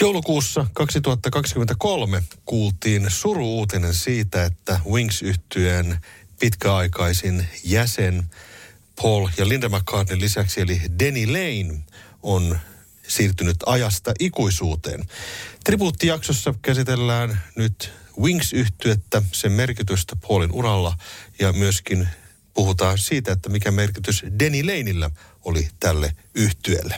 Joulukuussa 2023 kuultiin suru-uutinen siitä, että wings yhtyeen pitkäaikaisin jäsen Paul ja Linda McCartney lisäksi, eli Denny Lane, on siirtynyt ajasta ikuisuuteen. Tribuuttijaksossa käsitellään nyt wings yhtyettä sen merkitystä Paulin uralla ja myöskin puhutaan siitä, että mikä merkitys Denny Laneillä oli tälle yhtyelle.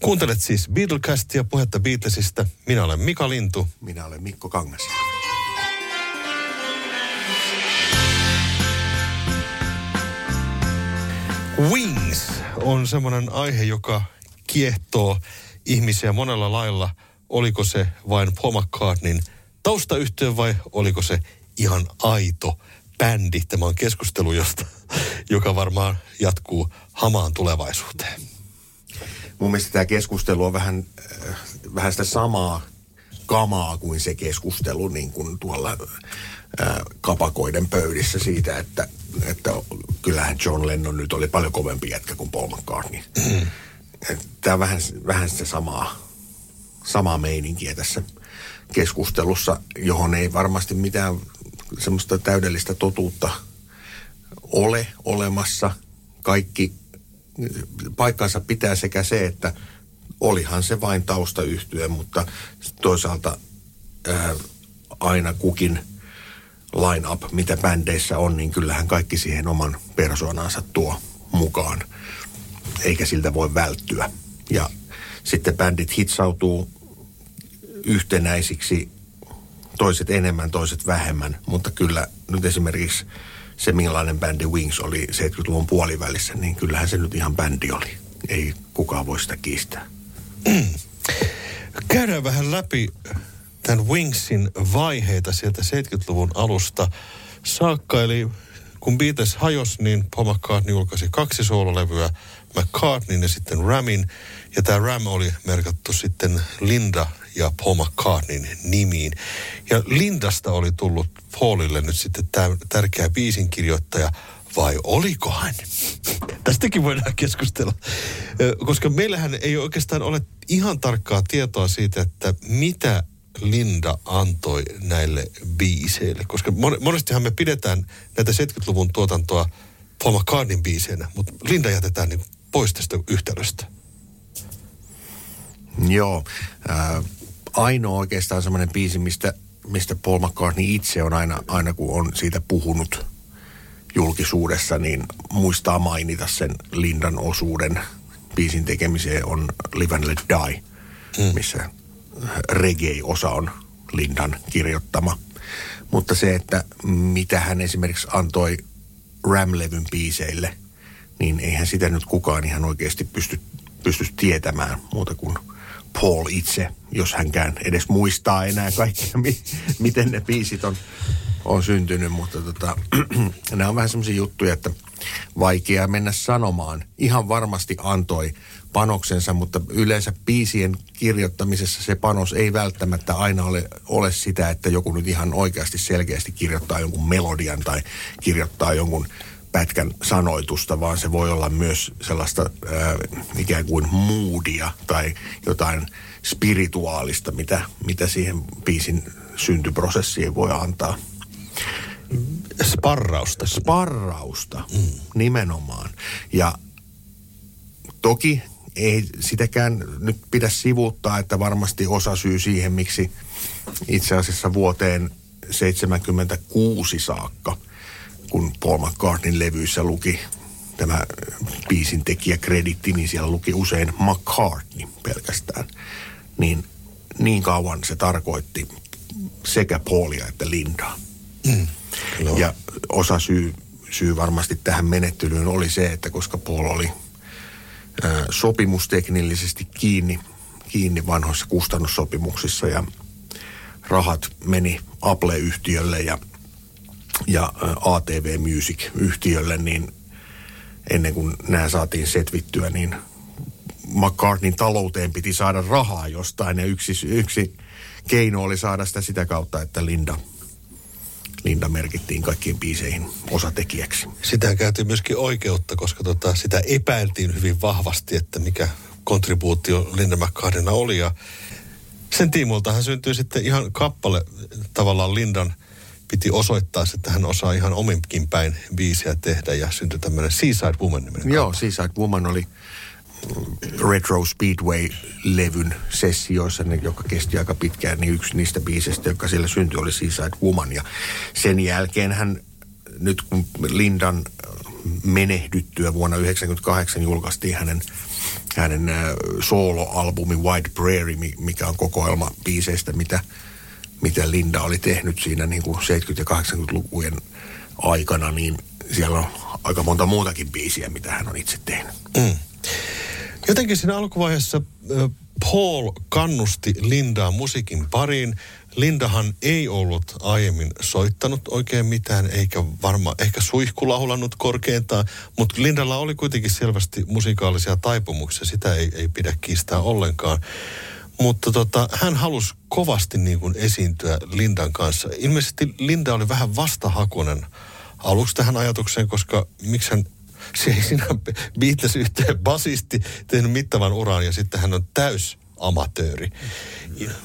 Kuuntelet siis Beatlecastia, puhetta Beatlesista. Minä olen Mika Lintu. Minä olen Mikko Kangas. Wings on semmoinen aihe, joka kiehtoo ihmisiä monella lailla. Oliko se vain Paul McCartneyn taustayhtiö vai oliko se ihan aito bändi? Tämä on keskustelu, josta, joka varmaan jatkuu hamaan tulevaisuuteen. Mun mielestä tämä keskustelu on vähän, äh, vähän sitä samaa kamaa kuin se keskustelu niin kuin tuolla äh, kapakoiden pöydissä siitä, että, että kyllähän John Lennon nyt oli paljon kovempi jätkä kuin Paul McCartney. Mm. Tämä on vähän, vähän sitä samaa, samaa meininkiä tässä keskustelussa, johon ei varmasti mitään semmoista täydellistä totuutta ole olemassa. Kaikki paikkansa pitää sekä se, että olihan se vain taustayhtyö, mutta toisaalta ää, aina kukin line-up, mitä bändeissä on, niin kyllähän kaikki siihen oman persoonansa tuo mukaan, eikä siltä voi välttyä. Ja sitten bändit hitsautuu yhtenäisiksi, toiset enemmän, toiset vähemmän, mutta kyllä nyt esimerkiksi se, millainen bändi Wings oli 70-luvun puolivälissä, niin kyllähän se nyt ihan bändi oli. Ei kukaan voi sitä kiistää. Mm. Käydään vähän läpi tämän Wingsin vaiheita sieltä 70-luvun alusta saakka. Eli kun Beatles hajos, niin Paul McCartney julkaisi kaksi soololevyä, McCartneyn ja sitten Ramin. Ja tämä Ram oli merkattu sitten Linda ja Paul McCartneyn nimiin. Ja Lindasta oli tullut Paulille nyt sitten tämä tärkeä biisinkirjoittaja, vai oliko hän? Tästäkin voidaan keskustella. Koska meillähän ei oikeastaan ole ihan tarkkaa tietoa siitä, että mitä Linda antoi näille biiseille. Koska monestihan me pidetään näitä 70-luvun tuotantoa Paul McCartneyn biiseinä, mutta Linda jätetään niin pois tästä yhtälöstä. Joo. Äh, ainoa oikeastaan semmoinen biisi, mistä, mistä Paul McCartney itse on aina, aina kun on siitä puhunut julkisuudessa, niin muistaa mainita sen Lindan osuuden biisin tekemiseen on Live and Let Die, mm. missä reggae-osa on Lindan kirjoittama. Mutta se, että mitä hän esimerkiksi antoi Ram-levyn biiseille, niin eihän sitä nyt kukaan ihan oikeasti pysty, pysty tietämään muuta kuin – Paul itse, jos hänkään edes muistaa enää kaikkea, mi- miten ne biisit on, on syntynyt. Mutta tota, nämä on vähän semmoisia juttuja, että vaikea mennä sanomaan. Ihan varmasti antoi panoksensa, mutta yleensä biisien kirjoittamisessa se panos ei välttämättä aina ole, ole sitä, että joku nyt ihan oikeasti selkeästi kirjoittaa jonkun melodian tai kirjoittaa jonkun pätkän sanoitusta, vaan se voi olla myös sellaista äh, ikään kuin moodia tai jotain spirituaalista, mitä, mitä siihen biisin syntyprosessiin voi antaa. Sparrausta. Sparrausta, mm. nimenomaan. Ja toki ei sitäkään nyt pidä sivuuttaa, että varmasti osa syy siihen, miksi itse asiassa vuoteen 76 saakka – kun Paul McCartneyn levyissä luki tämä biisin tekijä kreditti, niin siellä luki usein McCartney pelkästään. Niin niin kauan se tarkoitti sekä Paulia että Lindaa. Mm, no. Ja osa syy, syy varmasti tähän menettelyyn oli se, että koska Paul oli ää, sopimusteknillisesti kiinni, kiinni vanhoissa kustannussopimuksissa ja rahat meni Apple-yhtiölle ja ja ATV Music-yhtiölle, niin ennen kuin nämä saatiin setvittyä, niin McCartneyn talouteen piti saada rahaa jostain. Ja yksi, yksi keino oli saada sitä sitä kautta, että Linda, Linda merkittiin kaikkiin biiseihin osatekijäksi. Sitä käytiin myöskin oikeutta, koska tota, sitä epäiltiin hyvin vahvasti, että mikä kontribuutio Linda McCartneyna oli. Ja sen tiimoltahan syntyi sitten ihan kappale tavallaan Lindan piti osoittaa, että hän osaa ihan ominkin päin biisiä tehdä ja syntyi tämmöinen Seaside Woman niminen Joo, Seaside Woman oli Retro Speedway-levyn sessioissa, joka kesti aika pitkään, niin yksi niistä biisistä, joka siellä syntyi, oli Seaside Woman. Ja sen jälkeen hän, nyt kun Lindan menehdyttyä vuonna 1998 julkaistiin hänen, hänen soloalbumi White Prairie, mikä on kokoelma biiseistä, mitä, mitä Linda oli tehnyt siinä niin kuin 70- ja 80-lukujen aikana, niin siellä on aika monta muutakin biisiä, mitä hän on itse tehnyt. Mm. Jotenkin siinä alkuvaiheessa Paul kannusti Lindaa musiikin pariin. Lindahan ei ollut aiemmin soittanut oikein mitään, eikä varmaan ehkä suihkulaulanut korkeintaan, mutta Lindalla oli kuitenkin selvästi musikaalisia taipumuksia, sitä ei, ei pidä kiistää ollenkaan. Mutta tota, hän halusi kovasti niin kuin esiintyä Lindan kanssa. Ilmeisesti Linda oli vähän vastahakoinen aluksi tähän ajatukseen, koska miksi hän se ei sinä beatles yhteen basisti tehnyt mittavan uran ja sitten hän on täys amatööri.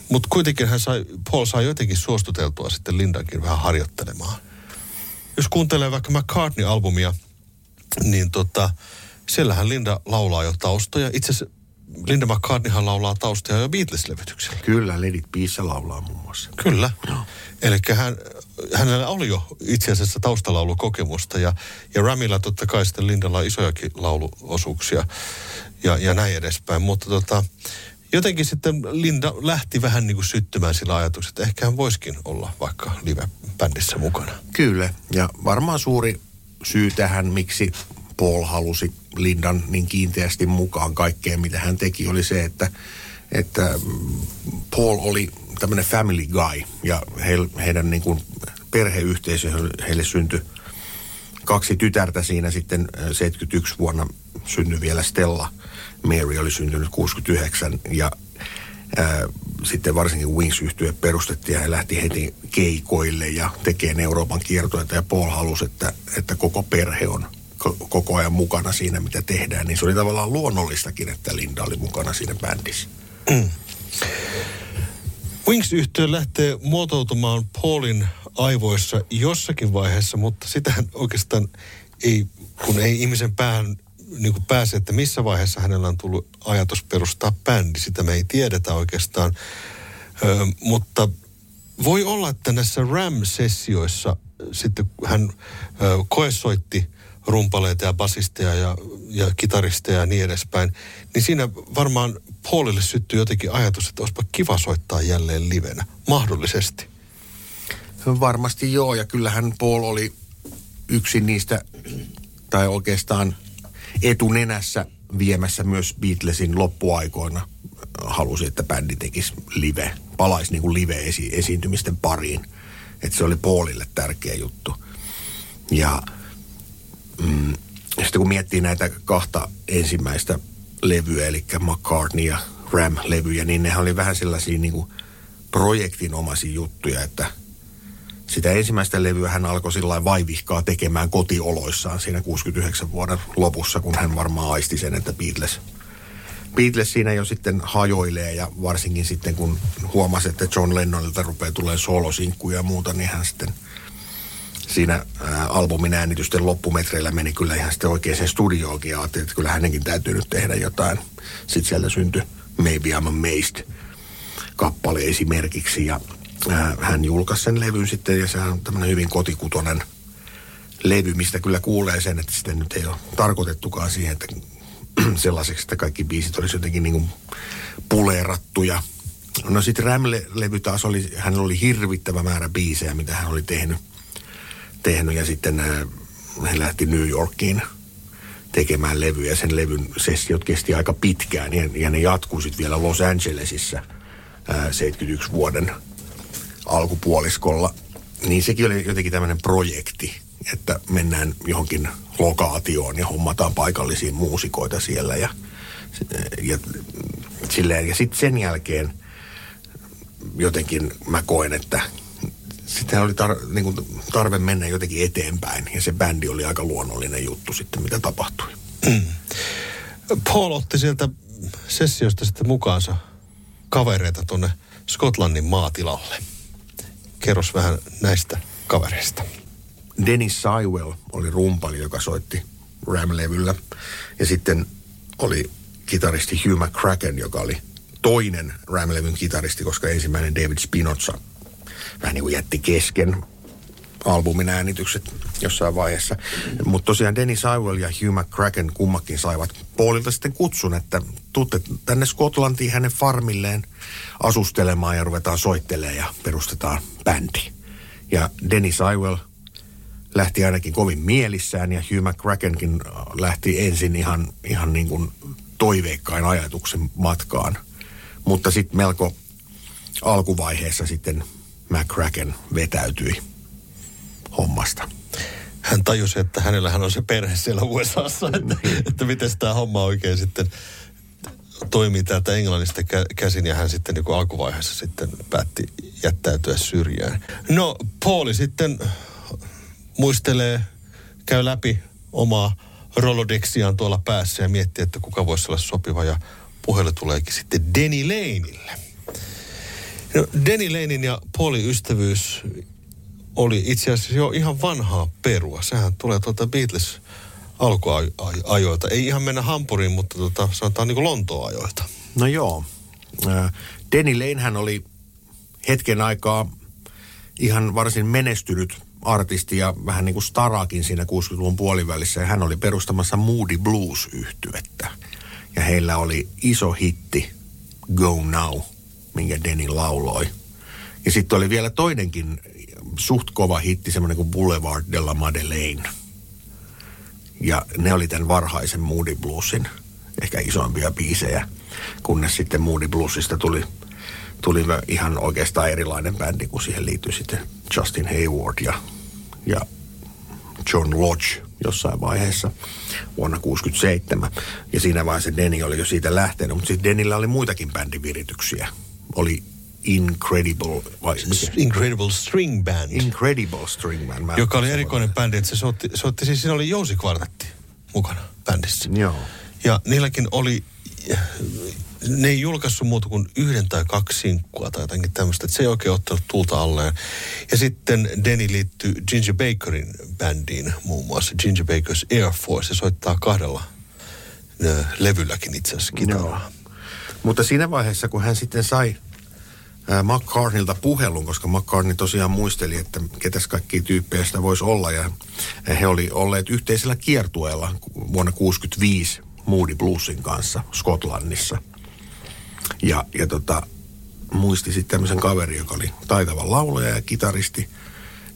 Mutta kuitenkin hän sai, Paul sai jotenkin suostuteltua sitten Lindankin vähän harjoittelemaan. Jos kuuntelee vaikka McCartney-albumia, niin tota, siellähän Linda laulaa jo taustoja. Itse asiassa Linda McCartneyhan laulaa taustoja jo Beatles-levytyksellä. Kyllä, Ledit It laulaa muun muassa. Kyllä. No. Eli hän, hänellä oli jo itse asiassa taustalaulukokemusta ja, ja Ramilla totta kai sitten Lindalla on isojakin lauluosuuksia ja, ja näin edespäin. Mutta tota, jotenkin sitten Linda lähti vähän niin kuin syttymään sillä ajatuksella, että ehkä hän voisikin olla vaikka live-bändissä mukana. Kyllä, ja varmaan suuri syy tähän, miksi Paul halusi Lindan niin kiinteästi mukaan. Kaikkeen, mitä hän teki, oli se, että, että Paul oli tämmöinen family guy ja he, heidän niin kuin perheyhteisö, heille syntyi kaksi tytärtä. Siinä sitten 71 vuonna synnyi vielä Stella. Mary oli syntynyt 69 ja ää, sitten varsinkin wings yhtye perustettiin ja he lähti heti keikoille ja tekee Euroopan kiertoita ja Paul halusi, että, että koko perhe on koko ajan mukana siinä, mitä tehdään, niin se oli tavallaan luonnollistakin, että Linda oli mukana siinä bändissä. Mm. Wings-yhtiö lähtee muotoutumaan Paulin aivoissa jossakin vaiheessa, mutta sitähän oikeastaan ei, kun ei ihmisen päähän niin kuin pääse, että missä vaiheessa hänellä on tullut ajatus perustaa bändi. Sitä me ei tiedetä oikeastaan. Ö, mutta voi olla, että näissä RAM-sessioissa sitten hän ö, koesoitti rumpaleita ja basisteja ja, ja kitaristeja ja niin edespäin, niin siinä varmaan Paulille syttyi jotenkin ajatus, että olisipa kiva soittaa jälleen livenä, mahdollisesti. Varmasti joo, ja kyllähän Paul oli yksi niistä, tai oikeastaan etunenässä viemässä myös Beatlesin loppuaikoina. Halusi, että bändi tekisi live, palaisi niin kuin live-esiintymisten pariin. Että se oli Paulille tärkeä juttu. Ja mm, sitten kun miettii näitä kahta ensimmäistä levyä, eli McCartney ja Ram-levyjä, niin nehän oli vähän sellaisia niin kuin projektinomaisia juttuja, että sitä ensimmäistä levyä hän alkoi sillä vaivihkaa tekemään kotioloissaan siinä 69 vuoden lopussa, kun hän varmaan aisti sen, että Beatles, Beatles siinä jo sitten hajoilee ja varsinkin sitten kun huomasi, että John Lennonilta rupeaa tulee solosinkkuja ja muuta, niin hän sitten – siinä albumin äänitysten loppumetreillä meni kyllä ihan sitten oikeaan studioonkin ja ajattelin, että kyllä hänenkin täytyy nyt tehdä jotain. Sitten sieltä syntyi Maybe I'm Amazed kappale esimerkiksi ja hän julkaisi sen levyn sitten ja se on tämmöinen hyvin kotikutonen levy, mistä kyllä kuulee sen, että sitten nyt ei ole tarkoitettukaan siihen, että sellaiseksi, että kaikki biisit olisi jotenkin niin kuin puleerattuja. No sitten Ram-levy taas oli, hänellä oli hirvittävä määrä biisejä, mitä hän oli tehnyt tehnyt ja sitten äh, he lähti New Yorkiin tekemään levyjä. Sen levyn sessiot kesti aika pitkään ja, ja ne jatkuu sitten vielä Los Angelesissa ää, äh, 71 vuoden alkupuoliskolla. Niin sekin oli jotenkin tämmöinen projekti, että mennään johonkin lokaatioon ja hommataan paikallisia muusikoita siellä ja, ja, silleen. Ja sitten sen jälkeen jotenkin mä koen, että sitten oli tar, niin kuin tarve mennä jotenkin eteenpäin ja se bändi oli aika luonnollinen juttu sitten, mitä tapahtui. Mm. Paul otti sieltä sessiosta sitten mukaansa kavereita tuonne Skotlannin maatilalle. Kerros vähän näistä kavereista. Dennis Sywell oli rumpali, joka soitti Ram-levyllä. Ja sitten oli kitaristi Hugh McCracken, joka oli toinen Ram-levyn kitaristi, koska ensimmäinen David Spinoza vähän niin kuin jätti kesken albumin äänitykset jossain vaiheessa. Mutta tosiaan Dennis Sywell ja Hugh McCracken kummakin saivat Paulilta sitten kutsun, että tuutte tänne Skotlantiin hänen farmilleen asustelemaan ja ruvetaan soittelemaan ja perustetaan bändi. Ja Dennis Sywell lähti ainakin kovin mielissään ja Hugh McCrackenkin lähti ensin ihan, ihan niin kuin toiveikkain ajatuksen matkaan. Mutta sitten melko alkuvaiheessa sitten McCracken vetäytyi hommasta. Hän tajusi, että hänellähän on se perhe siellä USAssa, että, niin. että miten tämä homma oikein sitten toimii täältä Englannista käsin ja hän sitten niin kuin alkuvaiheessa sitten päätti jättäytyä syrjään. No, Pauli sitten muistelee, käy läpi omaa Rolodexiaan tuolla päässä ja miettii, että kuka voisi olla sopiva ja puhelu tuleekin sitten Denny Laneille. No, Denny Lanein ja Paulin ystävyys oli itse asiassa jo ihan vanhaa perua. Sehän tulee tuolta Beatles alkuajoilta. Ei ihan mennä Hampuriin, mutta tota, sanotaan niin Lontoajoilta. No joo. Denny Lane hän oli hetken aikaa ihan varsin menestynyt artisti ja vähän niin kuin starakin siinä 60-luvun puolivälissä. Ja hän oli perustamassa Moody Blues-yhtyettä. Ja heillä oli iso hitti Go Now, minkä Denny lauloi. Ja sitten oli vielä toinenkin suht kova hitti, semmoinen kuin Boulevard de la Madeleine. Ja ne oli tämän varhaisen Moody Bluesin ehkä isoimpia biisejä, kunnes sitten Moody Bluesista tuli, tuli ihan oikeastaan erilainen bändi, kun siihen liittyi sitten Justin Hayward ja, ja John Lodge jossain vaiheessa vuonna 67. Ja siinä vaiheessa Denny oli jo siitä lähtenyt, mutta sitten Denillä oli muitakin bändivirityksiä. Oli Incredible, vai mikä? Incredible String Band. Incredible String Band. Mä joka oli erikoinen bändi, että se soitti, soitti siis siinä oli jousikvartetti mukana bändissä. Joo. Ja niilläkin oli, ne ei julkaissut muuta kuin yhden tai kaksi sinkkua tai jotenkin tämmöistä, että se ei oikein ottanut tulta alleen. Ja sitten Denny liittyy Ginger Bakerin bändiin muun muassa, Ginger Baker's Air Force, ja soittaa kahdella levylläkin itse asiassa kitaraa. Mutta siinä vaiheessa, kun hän sitten sai McCartneylta puhelun, koska McCartney tosiaan muisteli, että ketäs kaikki tyyppejä sitä voisi olla. Ja he oli olleet yhteisellä kiertueella vuonna 1965 Moody Bluesin kanssa Skotlannissa. Ja, ja tota, muisti sitten tämmöisen kaverin, joka oli taitava laulaja ja kitaristi.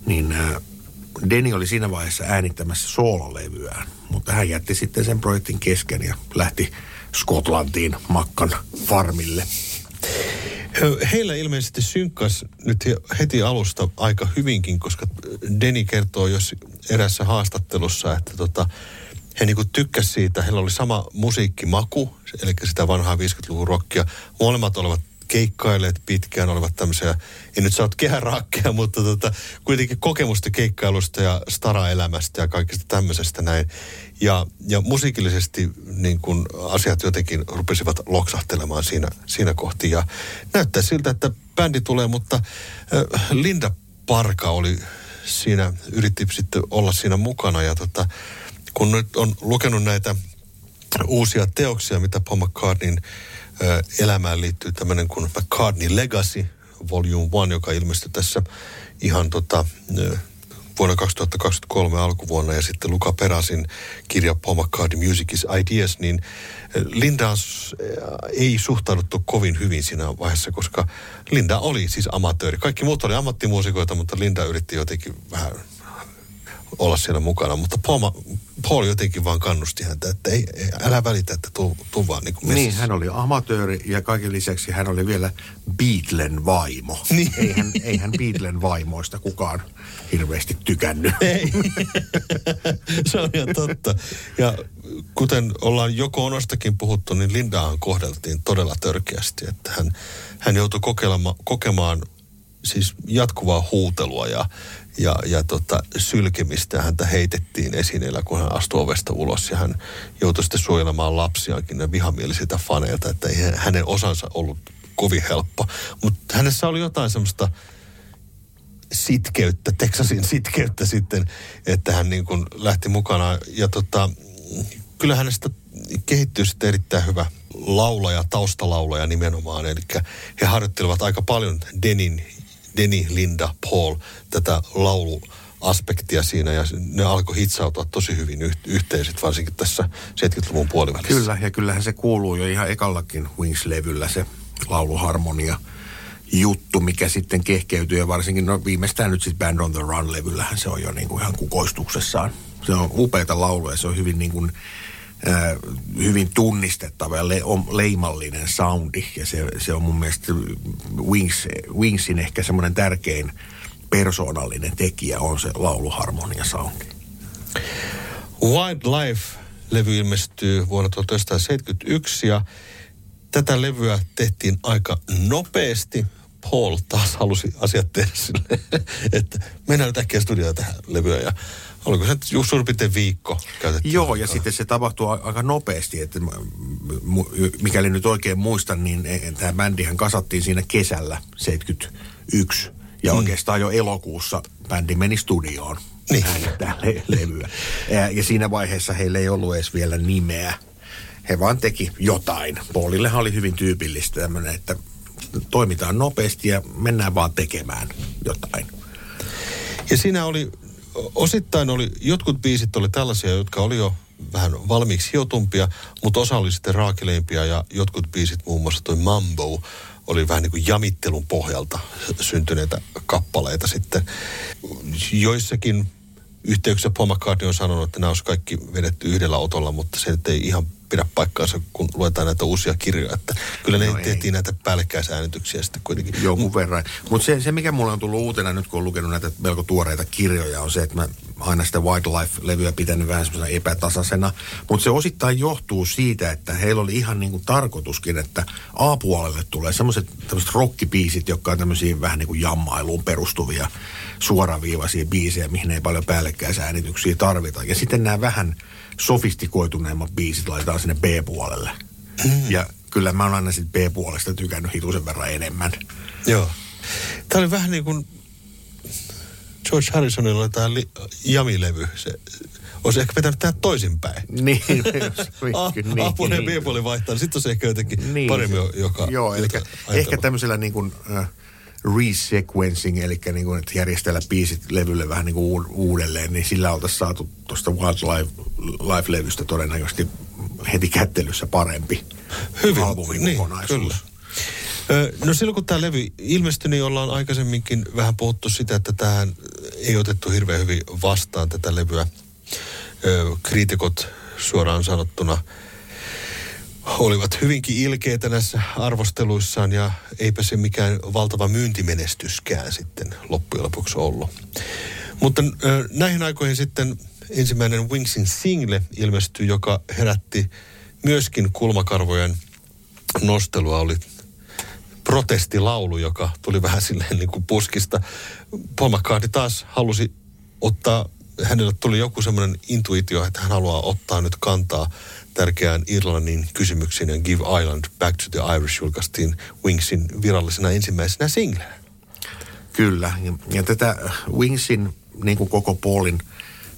Niin ää, Denny oli siinä vaiheessa äänittämässä soololevyään, mutta hän jätti sitten sen projektin kesken ja lähti Skotlantiin Makkan farmille. Heillä ilmeisesti synkkas nyt heti alusta aika hyvinkin, koska Deni kertoo jos erässä haastattelussa, että tota, he niinku tykkäsivät siitä. Heillä oli sama musiikkimaku, eli sitä vanhaa 50-luvun rockia. Molemmat olivat keikkailleet pitkään, olivat tämmöisiä, en nyt saa kehäraakkeja, mutta tota, kuitenkin kokemusta keikkailusta ja stara-elämästä ja kaikista tämmöisestä näin. Ja, ja musiikillisesti niin kun asiat jotenkin rupesivat loksahtelemaan siinä, siinä kohti. Ja näyttää siltä, että bändi tulee, mutta Linda Parka oli siinä, yritti sitten olla siinä mukana. Ja tota, kun nyt on lukenut näitä uusia teoksia, mitä Paul McCartneyn elämään liittyy tämmöinen kuin McCartney Legacy Volume 1, joka ilmestyi tässä ihan tota, vuonna 2023 alkuvuonna ja sitten Luka Perasin kirja Paul McCartney Music is Ideas, niin Linda ei suhtauduttu kovin hyvin siinä vaiheessa, koska Linda oli siis amatööri. Kaikki muut oli ammattimuusikoita, mutta Linda yritti jotenkin vähän olla siellä mukana. Mutta Paul, Paul jotenkin vaan kannusti häntä, että ei, ei älä välitä, että tuu, tuu vaan niin kuin Niin, hän oli amatööri ja kaiken lisäksi hän oli vielä Beatlen vaimo. Niin. Eihän, eihän Beatlen vaimoista kukaan hirveästi tykännyt. Ei. Se on ihan totta. Ja kuten ollaan joko onostakin puhuttu, niin Lindaahan kohdeltiin todella törkeästi, että hän, hän joutui kokemaan siis jatkuvaa huutelua ja ja, ja tota, sylkemistä häntä heitettiin esineellä, kun hän astui ovesta ulos ja hän joutui sitten suojelemaan lapsiaankin vihamielisiltä faneilta, että ei hänen osansa ollut kovin helppo. Mutta hänessä oli jotain semmoista sitkeyttä, Texasin sitkeyttä sitten, että hän niin kuin lähti mukana. Ja tota, kyllä hänestä kehittyy sitten erittäin hyvä laulaja, taustalaulaja nimenomaan. Eli he harjoittelevat aika paljon Denin, Deni, Linda, Paul tätä laulu aspektia siinä ja ne alkoi hitsautua tosi hyvin yhteiset, varsinkin tässä 70-luvun puolivälissä. Kyllä, ja kyllähän se kuuluu jo ihan ekallakin Wings-levyllä se lauluharmonia juttu, mikä sitten kehkeytyy ja varsinkin no viimeistään nyt sitten Band on the Run-levyllähän se on jo niin kuin ihan kukoistuksessaan. Se on upeita lauluja, se on hyvin niin kuin, hyvin tunnistettava ja le, on leimallinen soundi ja se, se on mun mielestä Wings, Wingsin ehkä semmoinen tärkein persoonallinen tekijä on se lauluharmonia soundi. Wildlife-levy ilmestyy vuonna 1971 ja tätä levyä tehtiin aika nopeasti. Paul taas halusi asiat tehdä sille, että mennään nyt äkkiä studioon tähän levyä ja Oliko se just suurin piirtein viikko käytetty? Joo, aikaa. ja sitten se tapahtuu aika nopeasti, että mikäli nyt oikein muistan, niin e, tämä bändihän kasattiin siinä kesällä 71 ja mm. oikeastaan jo elokuussa bändi meni studioon niin. äänittää le- levyä. Ja, ja siinä vaiheessa heillä ei ollut edes vielä nimeä. He vaan teki jotain. Paulillehan oli hyvin tyypillistä tämmöinen, että toimitaan nopeasti ja mennään vaan tekemään jotain. Ja siinä oli, osittain oli, jotkut biisit oli tällaisia, jotka oli jo vähän valmiiksi hiotumpia, mutta osa oli sitten raakileimpia ja jotkut biisit, muun muassa toi Mambo, oli vähän niin kuin jamittelun pohjalta syntyneitä kappaleita sitten. Joissakin yhteyksissä Paul McCartney on sanonut, että nämä olisi kaikki vedetty yhdellä otolla, mutta se ei ihan pidä paikkaansa, kun luetaan näitä uusia kirjoja. Että kyllä ne no tehtiin näitä päällekkäisäänityksiä sitten kuitenkin. Jonkun verran. Mutta se, se, mikä mulle on tullut uutena nyt, kun on lukenut näitä melko tuoreita kirjoja, on se, että mä aina sitä Wildlife-levyä pitänyt vähän semmoisena epätasaisena. Mutta se osittain johtuu siitä, että heillä oli ihan niin kuin tarkoituskin, että A-puolelle tulee semmoiset rockibiisit, jotka on tämmöisiä vähän niin kuin jammailuun perustuvia suoraviivaisia biisejä, mihin ei paljon päällekkäisäänityksiä tarvita. Ja sitten nämä vähän sofistikoituneemmat biisit laitetaan sinne B-puolelle. Mm. Ja kyllä mä oon aina sitten B-puolesta tykännyt hitusen verran enemmän. Joo. Tämä oli vähän niin kuin George Harrisonilla tämä li- jamilevy. Se olisi ehkä pitänyt tehdä toisinpäin. Niin, A, niin, A, puoli ja B-puoli vaihtaa. Sitten olisi ehkä jotenkin niin, paremmin joka... Joo, eli ehkä tämmöisellä niin kuin, uh, resequencing, eli niin kuin, että järjestellä biisit levylle vähän niin kuin uudelleen, niin sillä oltaisiin saatu tuosta Wildlife-levystä todennäköisesti heti kättelyssä parempi Hyvin, albumin niin, Kyllä. No silloin kun tämä levy ilmestyi, niin ollaan aikaisemminkin vähän puhuttu sitä, että tähän ei otettu hirveän hyvin vastaan tätä levyä. Kriitikot suoraan sanottuna olivat hyvinkin ilkeitä näissä arvosteluissaan ja eipä se mikään valtava myyntimenestyskään sitten loppujen lopuksi ollut. Mutta näihin aikoihin sitten ensimmäinen Wingsin single ilmestyi, joka herätti myöskin kulmakarvojen nostelua. Oli protestilaulu, joka tuli vähän silleen niin kuin puskista. Paul McCartney taas halusi ottaa, hänelle tuli joku semmoinen intuitio, että hän haluaa ottaa nyt kantaa tärkeään Irlannin kysymyksiin ja Give Island Back to the Irish julkaistiin Wingsin virallisena ensimmäisenä singlenä. Kyllä, ja, ja tätä Wingsin niin kuin koko Paulin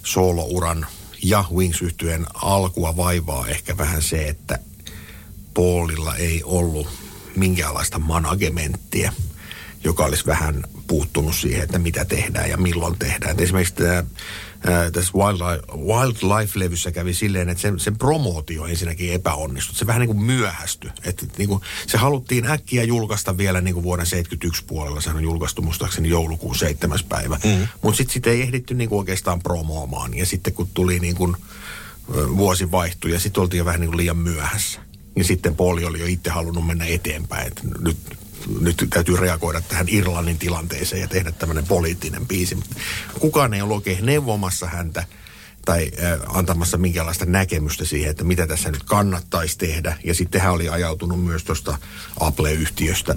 soolouran ja wings yhtyeen alkua vaivaa ehkä vähän se, että Paulilla ei ollut minkäänlaista managementtia, joka olisi vähän puuttunut siihen, että mitä tehdään ja milloin tehdään. Et esimerkiksi tämä, tässä Wildlife, Wildlife-levyssä kävi silleen, että sen, sen promootio ensinnäkin epäonnistui. Se vähän niin kuin myöhästyi. Että niin kuin, se haluttiin äkkiä julkaista vielä niin kuin vuoden 71 puolella. Sehän on julkaistu muistaakseni joulukuun 7. päivä. Mm. Mutta sitten sitä ei ehditty niin kuin oikeastaan promoomaan. Ja sitten kun tuli niin kuin, vuosi vaihtui ja sitten oltiin jo vähän niin kuin liian myöhässä. Ja sitten Poli oli jo itse halunnut mennä eteenpäin. Että nyt nyt täytyy reagoida tähän Irlannin tilanteeseen ja tehdä tämmöinen poliittinen biisi. Kukaan ei ole oikein neuvomassa häntä tai äh, antamassa minkäänlaista näkemystä siihen, että mitä tässä nyt kannattaisi tehdä. Ja sitten hän oli ajautunut myös tuosta Apple-yhtiöstä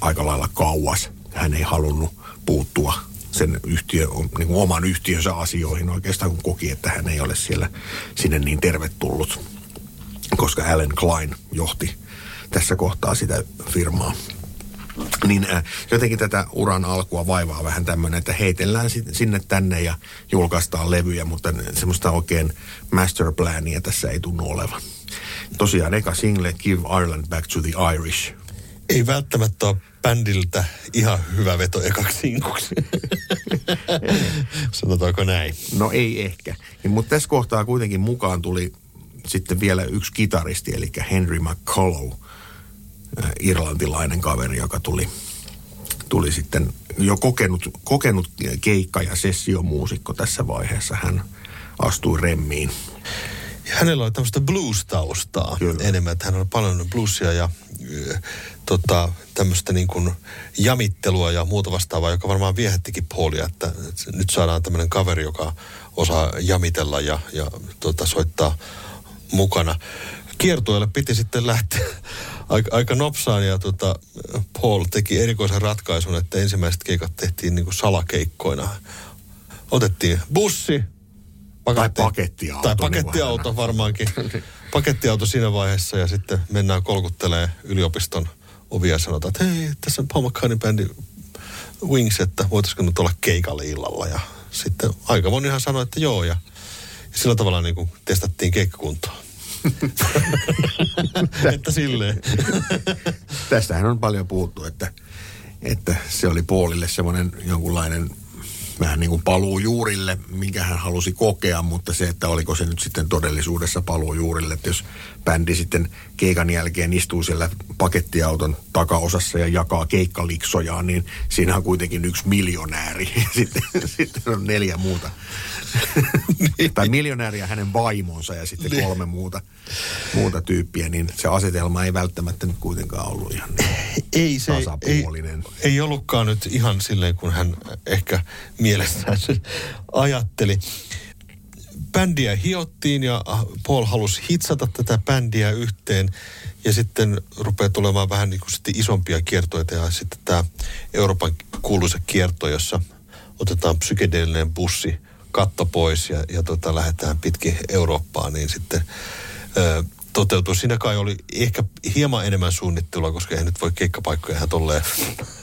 aika lailla kauas. Hän ei halunnut puuttua sen yhtiö, niin kuin oman yhtiönsä asioihin oikeastaan, kun koki, että hän ei ole siellä sinne niin tervetullut, koska Alan Klein johti tässä kohtaa sitä firmaa. Niin äh, jotenkin tätä uran alkua vaivaa vähän tämmöinen, että heitellään sinne tänne ja julkaistaan levyjä, mutta semmoista oikein masterplania tässä ei tunnu olevan. Tosiaan eka single Give Ireland Back to the Irish. Ei välttämättä ole bändiltä ihan hyvä veto ekaksi sinkuksi. Sanotaanko näin? No ei ehkä. Ja, mutta tässä kohtaa kuitenkin mukaan tuli sitten vielä yksi kitaristi, eli Henry McCullough, irlantilainen kaveri, joka tuli, tuli sitten jo kokenut, kokenut keikka- ja sessiomuusikko tässä vaiheessa. Hän astui remmiin. Ja hänellä oli tämmöistä blues-taustaa Kyllä. enemmän, että hän on paljon bluesia ja äh, tota, tämmöistä niin kuin jamittelua ja muuta vastaavaa, joka varmaan viehättikin Paulia, että, että nyt saadaan tämmöinen kaveri, joka osaa jamitella ja, ja tota, soittaa mukana. Kiertueelle piti sitten lähteä aika, aika nopsaan ja tota, Paul teki erikoisen ratkaisun, että ensimmäiset keikat tehtiin niin kuin salakeikkoina. Otettiin bussi, paketti, tai pakettiauto. Tai pakettiauto niin varmaankin. pakettiauto siinä vaiheessa ja sitten mennään kolkuttelee yliopiston ovia ja sanotaan, että hei, tässä on Paul McCartney bändi Wings, että voitaisiko nyt olla keikalle illalla. Ja sitten aika monihan sanoi, että joo ja, ja sillä tavalla niin kuin testattiin keikkakuntoa. että silleen. Tästähän on paljon puhuttu, että, että se oli puolille semmoinen jonkunlainen vähän niin kuin paluu juurille, minkä hän halusi kokea, mutta se, että oliko se nyt sitten todellisuudessa paluu juurille, että jos bändi sitten keikan jälkeen istuu siellä pakettiauton takaosassa ja jakaa keikkaliksojaan, niin siinä on kuitenkin yksi miljonääri ja sitten, sitten on neljä muuta. tai miljonääri ja hänen vaimonsa ja sitten niin. kolme muuta, muuta tyyppiä, niin se asetelma ei välttämättä nyt kuitenkaan ollut ihan niin ei se, tasapuolinen. Ei, ei ollutkaan nyt ihan silleen, kun hän ehkä mielessään ajatteli bändiä hiottiin ja Paul halusi hitsata tätä bändiä yhteen ja sitten rupeaa tulemaan vähän niin kuin sitten isompia kiertoita ja sitten tämä Euroopan kuuluisa kierto, jossa otetaan psykedeellinen bussi katto pois ja, ja tota, lähdetään pitkin Eurooppaan, niin sitten ö, toteutui. Siinä kai oli ehkä hieman enemmän suunnittelua, koska ei nyt voi keikkapaikkoja ihan tolleen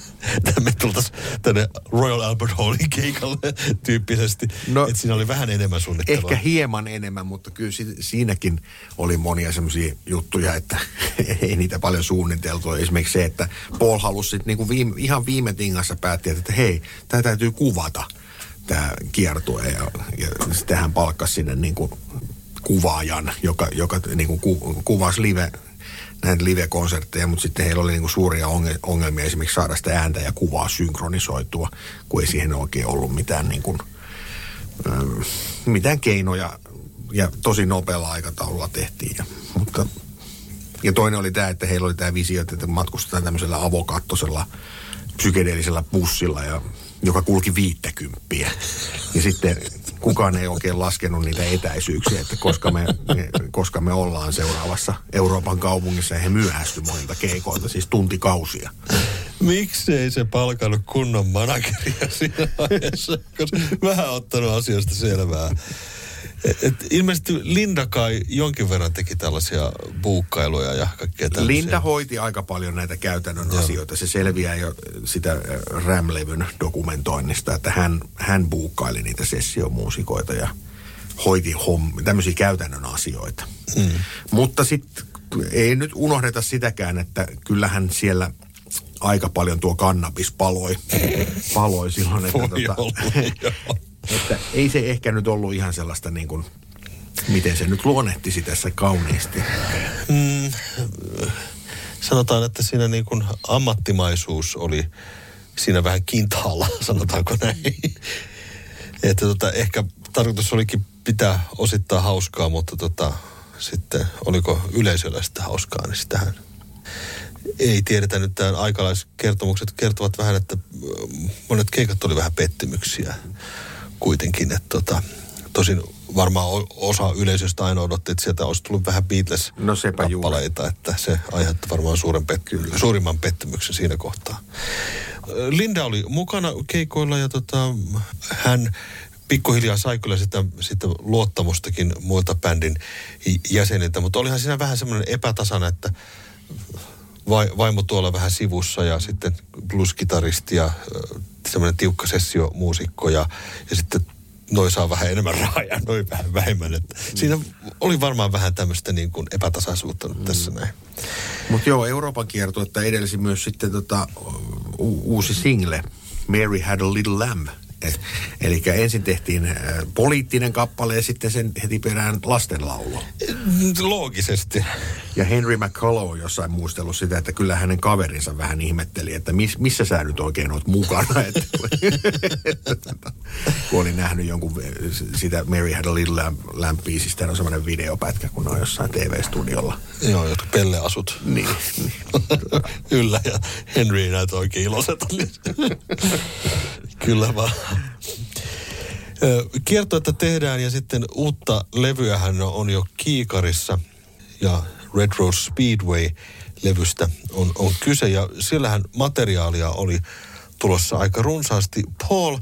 me tultaisiin tänne Royal Albert Hallin keikalle tyyppisesti. No, että siinä oli vähän enemmän suunnittelua. Ehkä hieman enemmän, mutta kyllä siinäkin oli monia semmoisia juttuja, että ei niitä paljon suunniteltu. Esimerkiksi se, että Paul halusi sitten niinku viime, ihan viime tingassa päätti, että hei, tämä täytyy kuvata tämä kiertue. Ja, ja sitten hän palkkasi sinne niinku kuvaajan, joka, joka niinku ku, kuvasi live näitä live-konsertteja, mutta sitten heillä oli niinku suuria ongelmia esimerkiksi saada sitä ääntä ja kuvaa synkronisoitua, kun ei siihen oikein ollut mitään, niinku, ähm, mitään keinoja ja tosi nopealla aikataululla tehtiin. Ja, mutta, ja toinen oli tämä, että heillä oli tämä visio, että matkustetaan tämmöisellä avokattosella psykedeellisellä bussilla, ja, joka kulki viittäkymppiä. Ja sitten kukaan ei oikein laskenut niitä etäisyyksiä, että koska me, me, koska me ollaan seuraavassa Euroopan kaupungissa ja he myöhästy monilta keikoilta, siis tuntikausia. Miksei se palkannut kunnon manageria siinä vaiheessa, koska vähän ottanut asioista selvää. Et ilmeisesti Linda kai jonkin verran teki tällaisia buukkailuja ja kaikkea tällaisia. Linda hoiti aika paljon näitä käytännön Joo. asioita. Se selviää jo sitä äh, Ram-levyn dokumentoinnista, että hän, hän buukkaili niitä sessiomuusikoita ja hoiti homm, tämmöisiä käytännön asioita. Mm. Mutta sitten ei nyt unohdeta sitäkään, että kyllähän siellä aika paljon tuo kannabis paloi, paloi silloin. Että tota, Että ei se ehkä nyt ollut ihan sellaista niin kuin, miten se nyt luonnehtisi tässä kauniisti. Mm, sanotaan, että siinä niin kuin ammattimaisuus oli siinä vähän kintaalla, sanotaanko näin. että tota, ehkä tarkoitus olikin pitää osittain hauskaa, mutta tota, sitten oliko yleisöllä sitä hauskaa, niin sitähän ei tiedetä nyt. Tämän aikalaiskertomukset kertovat vähän, että monet keikat oli vähän pettymyksiä kuitenkin. Että tota, tosin varmaan osa yleisöstä aina odotti, että sieltä olisi tullut vähän Beatles-kappaleita, no että se aiheutti varmaan suuren pet- suurimman pettymyksen siinä kohtaa. Linda oli mukana keikoilla ja tota, hän pikkuhiljaa sai kyllä sitä, sitä luottamustakin muilta bändin jäseniltä, mutta olihan siinä vähän semmoinen epätasana, että vaimo tuolla vähän sivussa ja sitten blueskitaristi ja semmoinen tiukka sessiomuusikko ja, ja sitten noi saa vähän enemmän rahaa ja noi vähän vähemmän. Että mm. Siinä oli varmaan vähän tämmöistä niin kuin epätasaisuutta mm. tässä näin. Mutta joo, Euroopan että edelsi myös sitten tota, u- uusi single, Mary Had a Little Lamb – Eli ensin tehtiin äh, poliittinen kappale ja sitten sen heti perään lastenlaulu. Loogisesti. Ja Henry McCullough on jossain muistellut sitä, että kyllä hänen kaverinsa vähän ihmetteli, että miss, missä sä nyt oikein oot mukana. että, kun oli nähnyt jonkun sitä Mary Had a Little biisistä, on semmoinen videopätkä, kun on jossain TV-studiolla. Joo, jotka Pelle asut. Niin. niin. Yllä ja Henry ei näytä oikein iloiselta. Kyllä vaan. Kiertoita tehdään ja sitten uutta levyähän on jo kiikarissa ja Red Rose Speedway-levystä on, on kyse ja sillähän materiaalia oli tulossa aika runsaasti. Paul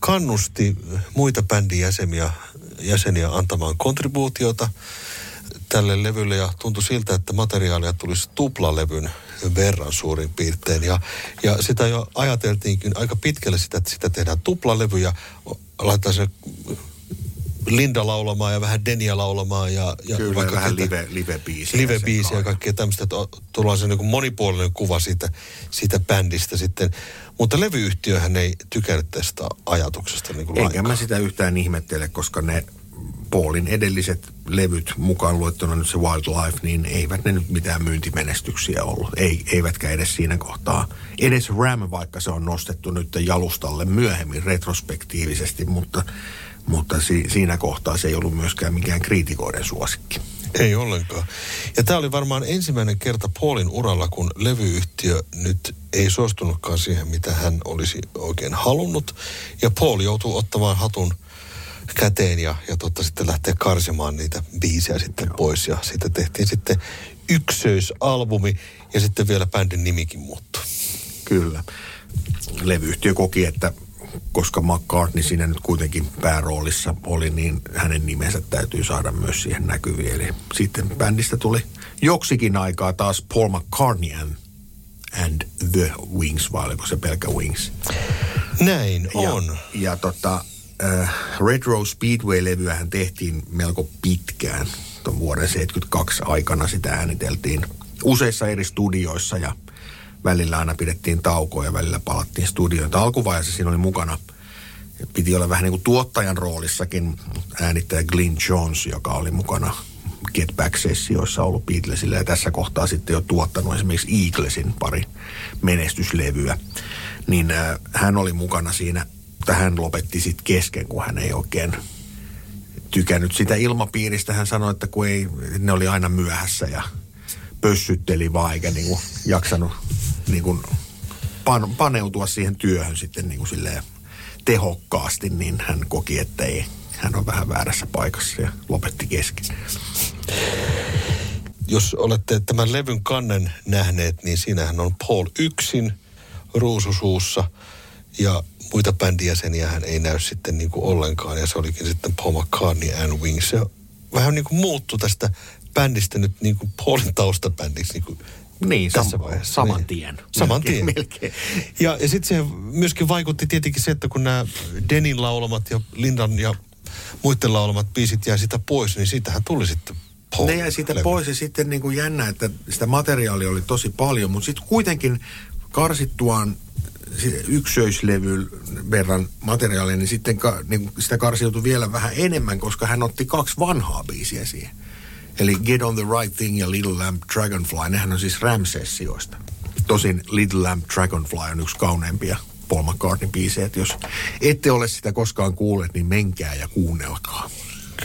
kannusti muita bändin jäseniä, jäseniä antamaan kontribuutiota tälle levylle ja tuntui siltä, että materiaalia tulisi tuplalevyn verran suurin piirtein. Ja, ja sitä jo ajateltiinkin aika pitkälle sitä, että sitä tehdään tuplalevy ja laittaa se Linda laulamaan ja vähän Denia laulamaan. Ja, ja Kyllä, vaikka vähän live, live-biisiä. Live-biisiä ja kaikkea tämmöistä, että tullaan se niin monipuolinen kuva siitä, siitä bändistä sitten. Mutta levyyhtiöhän ei tykännyt tästä ajatuksesta niin kuin Enkä mä sitä yhtään ihmettele, koska ne Paulin edelliset levyt, mukaan luettuna nyt se Wildlife, niin eivät ne nyt mitään myyntimenestyksiä ollut. Ei, eivätkä edes siinä kohtaa. Edes Ram, vaikka se on nostettu nyt jalustalle myöhemmin retrospektiivisesti, mutta, mutta si, siinä kohtaa se ei ollut myöskään mikään kriitikoiden suosikki. Ei ollenkaan. Ja tämä oli varmaan ensimmäinen kerta Paulin uralla, kun levyyhtiö nyt ei suostunutkaan siihen, mitä hän olisi oikein halunnut. Ja Paul joutuu ottamaan hatun – käteen ja, ja totta, sitten lähteä karsimaan niitä biisejä sitten Joo. pois. Ja sitten tehtiin sitten yksöisalbumi ja sitten vielä bändin nimikin muuttui. Kyllä. Levyyhtiö koki, että koska McCartney siinä nyt kuitenkin pääroolissa oli, niin hänen nimensä täytyy saada myös siihen näkyviin. Eli sitten bändistä tuli joksikin aikaa taas Paul McCartney and, and The Wings, vai oliko se pelkä Wings? Näin on. Ja, ja tota, äh, Red Rose Speedway-levyähän tehtiin melko pitkään. Tuon vuoden 72 aikana sitä ääniteltiin useissa eri studioissa ja välillä aina pidettiin taukoa ja välillä palattiin studioon. Alkuvaiheessa siinä oli mukana, piti olla vähän niin kuin tuottajan roolissakin äänittäjä Glyn Jones, joka oli mukana Get Back-sessioissa ollut Beatlesille ja tässä kohtaa sitten jo tuottanut esimerkiksi Eaglesin pari menestyslevyä. Niin äh, hän oli mukana siinä mutta hän lopetti sitten kesken, kun hän ei oikein tykännyt sitä ilmapiiristä. Hän sanoi, että kun ei, ne oli aina myöhässä ja pössytteli vaan eikä niinku jaksanut niinku pan, paneutua siihen työhön sitten niinku silleen tehokkaasti, niin hän koki, että ei, hän on vähän väärässä paikassa ja lopetti kesken. Jos olette tämän levyn kannen nähneet, niin siinähän on Paul yksin ruususuussa ja muita bändijäseniä hän ei näy sitten niin kuin ollenkaan. Ja se olikin sitten Paul McCartney and Wings. Se vähän niin kuin muuttui tästä bändistä nyt niin kuin Paulin taustabändiksi niin kuin niin, tässä sam- vaiheessa. Saman niin. tien. Niin. Saman tien. Melkein. Ja, ja sitten se myöskin vaikutti tietenkin se, että kun nämä Denin laulamat ja Lindan ja muiden laulamat biisit jää sitä pois, niin siitähän tuli sitten Paul Ne jäi siitä levy. pois ja sitten niin kuin jännä, että sitä materiaalia oli tosi paljon, mutta sitten kuitenkin karsittuaan yksöislevyn verran materiaalia, niin sitten ka, niin sitä karsiutui vielä vähän enemmän, koska hän otti kaksi vanhaa biisiä siihen. Eli Get on the Right Thing ja Little Lamp Dragonfly, nehän on siis Ram-sessioista. Tosin Little Lamp Dragonfly on yksi kauneimpia Paul McCartney biisejä, että jos ette ole sitä koskaan kuulleet, niin menkää ja kuunnelkaa.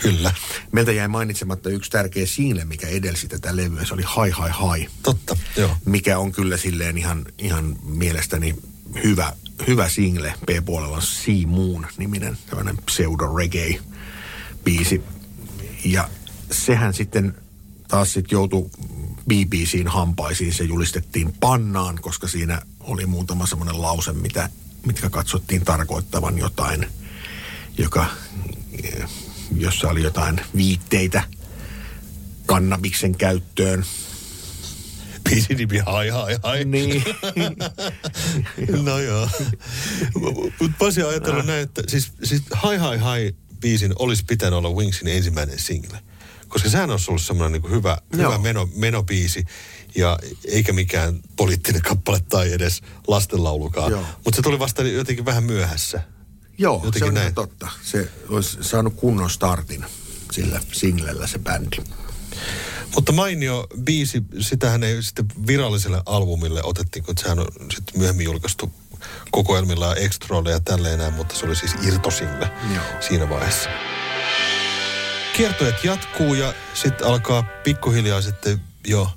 Kyllä. Meiltä jäi mainitsematta yksi tärkeä single, mikä edelsi tätä levyä. Se oli Hi Hi Hi. Totta, joo. Mikä on kyllä silleen ihan, ihan mielestäni hyvä, hyvä single. B-puolella Sea Moon-niminen tämmöinen pseudo-reggae-biisi. Ja sehän sitten taas sitten joutui BBCin hampaisiin. Se julistettiin pannaan, koska siinä oli muutama semmoinen lause, mitä, mitkä katsottiin tarkoittavan jotain, joka, jossa oli jotain viitteitä kannabiksen käyttöön biisin nimi Hai Hai Hai. Niin. no joo. Mutta Pasi on ajatellut näin, että siis, siis Hai Hai Hai biisin olisi pitänyt olla Wingsin ensimmäinen single. Koska sehän olisi ollut semmoinen niin hyvä, Joo. hyvä meno, menobiisi. Ja eikä mikään poliittinen kappale tai edes lastenlaulukaan. Mutta se tuli vasta jotenkin vähän myöhässä. Joo, Jotenkin se on näin. totta. Se olisi saanut kunnon startin sillä singlellä se bändi. Mutta mainio biisi, sitähän ei sitten viralliselle albumille otettiin, kun sehän on sitten myöhemmin julkaistu kokoelmilla ja ja tälleen näin, mutta se oli siis irtosingle Joo. siinä vaiheessa. Kiertojet jatkuu ja sitten alkaa pikkuhiljaa sitten jo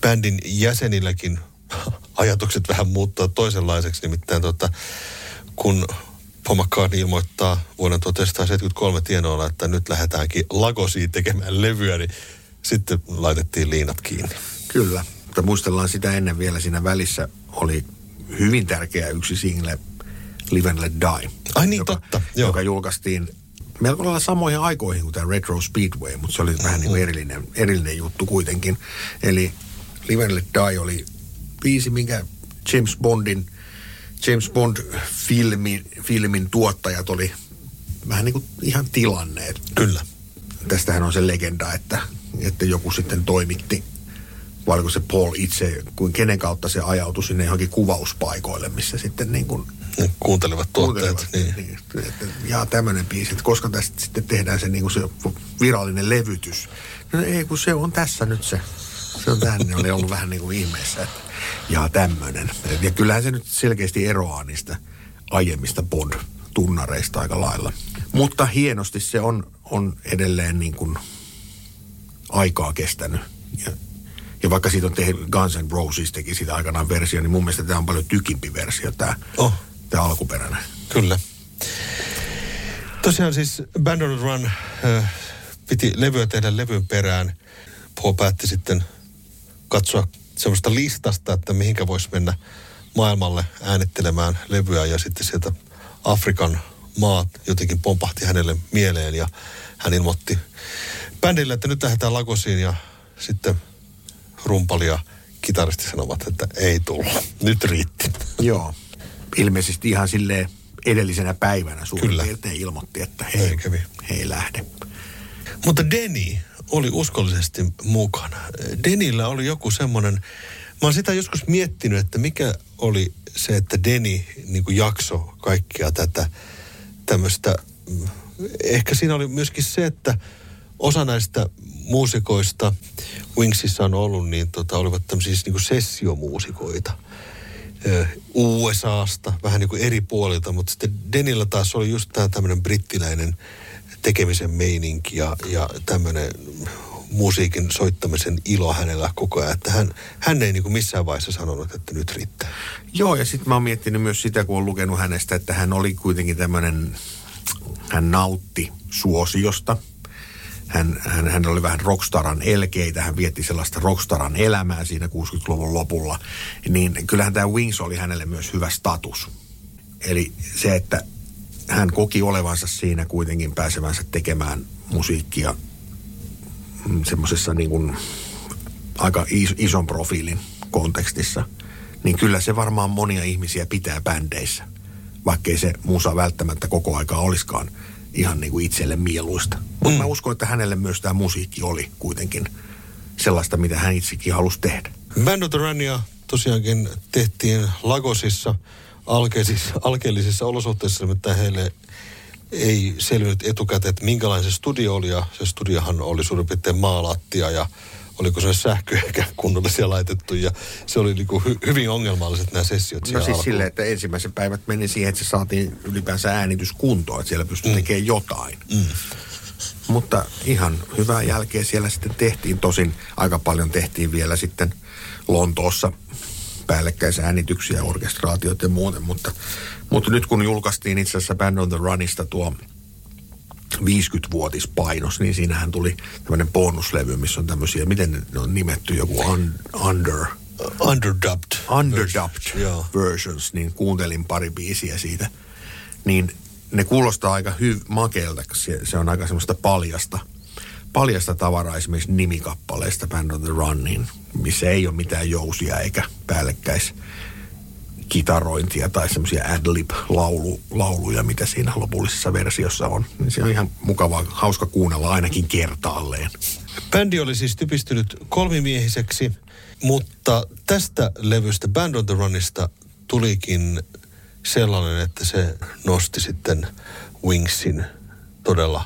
bändin jäsenilläkin ajatukset vähän muuttaa toisenlaiseksi. Nimittäin tota, kun Paul McCartney ilmoittaa vuonna 1973 tienoilla, että nyt lähdetäänkin Lagosiin tekemään levyä, niin sitten laitettiin liinat kiinni. Kyllä, mutta muistellaan sitä ennen vielä siinä välissä oli hyvin tärkeä yksi single Live and Let Die. Ai niin, joka, totta, joo. Joka julkaistiin melko lailla samoihin aikoihin kuin tämä Retro Speedway, mutta se oli vähän Mm-hmm. niin kuin erillinen, erillinen juttu kuitenkin. Eli Live and Let Die oli biisi, minkä James Bondin, James Bond-filmin filmin tuottajat oli vähän niin kuin ihan tilanneet. Kyllä. Tästähän on se legenda, että, että joku sitten toimitti, vai oliko se Paul itse, kuin kenen kautta se ajautui sinne johonkin kuvauspaikoille, missä sitten niin kuin Ne kuuntelevat tuotteet. kuuntelevat, Niin. niin, että, ja tämmöinen biisi, että koska tästä sitten tehdään se, niin kuin se virallinen levytys. No ei, kun se on tässä nyt se. Se on tähän, oli ollut vähän niin kuin ihmeessä, että ja tämmöinen. Ja kyllähän se nyt selkeästi eroaa niistä aiemmista Bond-tunnareista aika lailla. Mutta hienosti se on, on edelleen niin kuin aikaa kestänyt. Ja, ja vaikka siitä on tehnyt Guns N' Roses teki siitä aikanaan versio, niin mun mielestä tämä on paljon tykimpi versio, tämä, Oh. tämä alkuperäinen. Kyllä. Tosiaan siis Band on Run äh, piti levyä tehdä levyn perään. Paul päätti sitten katsoa semmoista listasta, että mihinkä voisi mennä maailmalle äänittelemään levyä ja sitten sieltä Afrikan maat jotenkin pompahti hänelle mieleen ja hän ilmoitti bändille, että nyt lähdetään Lagosiin ja sitten rumpali ja kitaristi sanovat, että ei tullut. Nyt riitti. Joo. Ilmeisesti ihan silleen edellisenä päivänä suurin Kyllä. piirtein ilmoitti, että Näin hei, kävi. hei lähde. Mutta Denny oli uskollisesti mukana. Denillä oli joku semmoinen, mä oon sitä joskus miettinyt, että mikä oli se, että Denny niin jakso kaikkea tätä tämmöistä. Ehkä siinä oli myöskin se, että osa näistä muusikoista Wingsissa on ollut, niin tota, olivat tämmöisiä niin kuin sessiomuusikoita. USAsta, vähän niin kuin eri puolilta, mutta sitten Denillä taas oli just tämä tämmöinen brittiläinen tekemisen meininki ja, ja tämmöinen musiikin soittamisen ilo hänellä koko ajan, että hän, hän ei niin kuin missään vaiheessa sanonut, että nyt riittää. Joo, ja sitten mä oon miettinyt myös sitä, kun on lukenut hänestä, että hän oli kuitenkin tämmöinen, hän nautti suosiosta. Hän, hän, hän oli vähän rockstaran elkeitä, hän vietti sellaista rockstaran elämää siinä 60-luvun lopulla. Niin kyllähän tämä Wings oli hänelle myös hyvä status. Eli se, että hän koki olevansa siinä kuitenkin pääsevänsä tekemään musiikkia mm, semmoisessa niin kuin aika is, ison profiilin kontekstissa, niin kyllä se varmaan monia ihmisiä pitää bändeissä, vaikkei se musa välttämättä koko aikaa olisikaan ihan niin kuin itselle mieluista. Mutta mm. mä uskon, että hänelle myös tämä musiikki oli kuitenkin sellaista, mitä hän itsekin halusi tehdä. Band of the Runia tosiaankin tehtiin Lagosissa alkeellisissa, alkeellisissa olosuhteissa, mutta heille ei selvinnyt etukäteen, että minkälainen se studio oli. Ja se studiohan oli suurin piirtein maalattia ja oliko se sähkö ehkä kunnollisia laitettu. Ja se oli niin kuin hy, hyvin ongelmalliset nämä sessiot No siis silleen, että ensimmäisen päivät meni siihen, että se saatiin ylipäänsä äänitys kuntoon, että siellä pystyi mm. tekemään jotain. Mm. Mutta ihan hyvää jälkeä siellä sitten tehtiin. Tosin aika paljon tehtiin vielä sitten Lontoossa päällekkäisiä äänityksiä, orkestraatioita ja muuten. Mutta, mutta nyt kun julkaistiin itse asiassa Band on the Runista tuo 50-vuotispainos, niin siinähän tuli tämmöinen bonuslevy, missä on tämmöisiä, miten ne on nimetty, joku un, under, Underdubbed. underdubbed Joo. versions, niin kuuntelin pari biisiä siitä. Niin ne kuulostaa aika hyv- makeelta, se, se on aika semmoista paljasta, paljasta tavaraa esimerkiksi nimikappaleista Band on the Run, niin missä ei ole mitään jousia eikä päällekkäis kitarointia tai semmoisia adlib-lauluja, mitä siinä lopullisessa versiossa on. Niin se on ihan mukavaa, hauska kuunnella ainakin kertaalleen. Bändi oli siis typistynyt kolmimiehiseksi, mutta tästä levystä Band on the Runista tulikin sellainen, että se nosti sitten Wingsin todella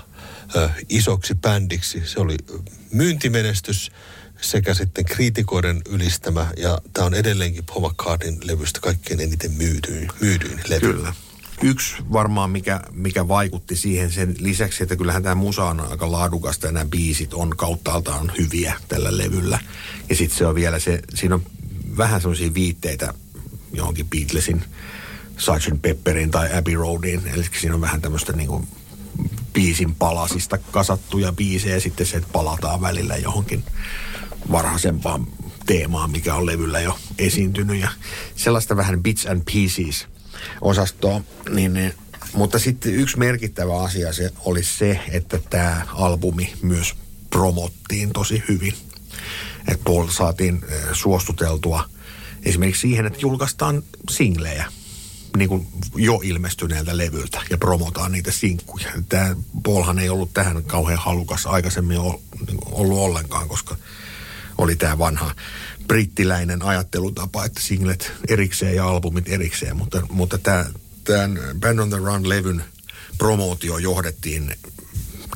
ö, isoksi bändiksi. Se oli myyntimenestys sekä sitten kriitikoiden ylistämä, ja tämä on edelleenkin Paul McCartneyn levystä kaikkein eniten myydyin, myydyin levy. Kyllä. Yksi varmaan, mikä, mikä vaikutti siihen sen lisäksi, että kyllähän tämä musa on aika laadukasta ja nämä biisit on kauttaaltaan hyviä tällä levyllä. Ja sitten se on vielä se, siinä on vähän semmoisia viitteitä johonkin Beatlesin Sgt. Pepperin tai Abbey Roadiin. Eli siinä on vähän tämmöistä niin kuin biisin palasista kasattuja biisejä ja sitten se, että palataan välillä johonkin varhaisempaan teemaan, mikä on levyllä jo esiintynyt ja sellaista vähän bits and pieces osastoa, niin, niin mutta sitten yksi merkittävä asia se oli se, että tämä albumi myös promottiin tosi hyvin. Että Paul saatiin suostuteltua esimerkiksi siihen, että julkaistaan singlejä niin kuin jo ilmestyneeltä levyltä ja promotaan niitä sinkkuja. Tämä Paulhan ei ollut tähän kauhean halukas aikaisemmin niin ollut ollenkaan, koska oli tämä vanha brittiläinen ajattelutapa, että singlet erikseen ja albumit erikseen, mutta, mutta tämä, tämän Band on the Run-levyn promootio johdettiin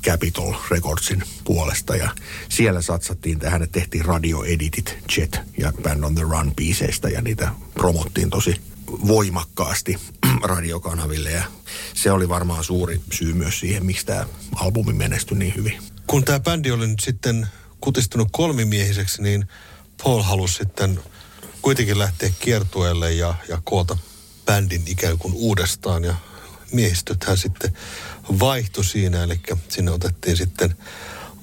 Capitol Recordsin puolesta ja siellä satsattiin tähän, että tehtiin radioeditit Jet ja Band on the Run biiseistä ja niitä promottiin tosi voimakkaasti radiokanaville ja se oli varmaan suuri syy myös siihen, miksi tämä albumi menestyi niin hyvin. Kun tämä bändi oli nyt sitten kutistunut kolmimiehiseksi, niin Paul halusi sitten kuitenkin lähteä kiertueelle ja, ja koota bändin ikään kuin uudestaan. Ja miehistöthän sitten vaihtui siinä, eli sinne otettiin sitten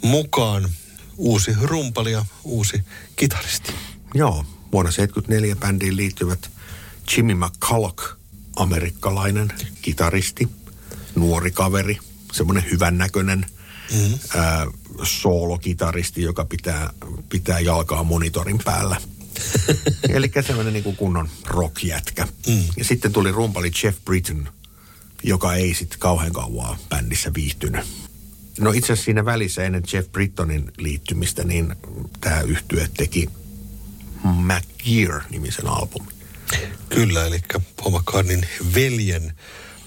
mukaan uusi rumpali ja uusi kitaristi. Joo, vuonna 1974 bändiin liittyvät Jimmy McCulloch, amerikkalainen kitaristi, nuori kaveri, semmoinen hyvännäköinen mm-hmm. ää, soolokitaristi, joka pitää, pitää jalkaa monitorin päällä. Eli semmoinen niin kuin kunnon rockjätkä. Mm. Ja sitten tuli rumpali Jeff Britton, joka ei sitten kauhean kauan bändissä viihtynyt. No itse asiassa siinä välissä ennen Jeff Brittonin liittymistä, niin tämä yhtye teki McGear-nimisen albumin. Kyllä, eli Paul McCartneyn veljen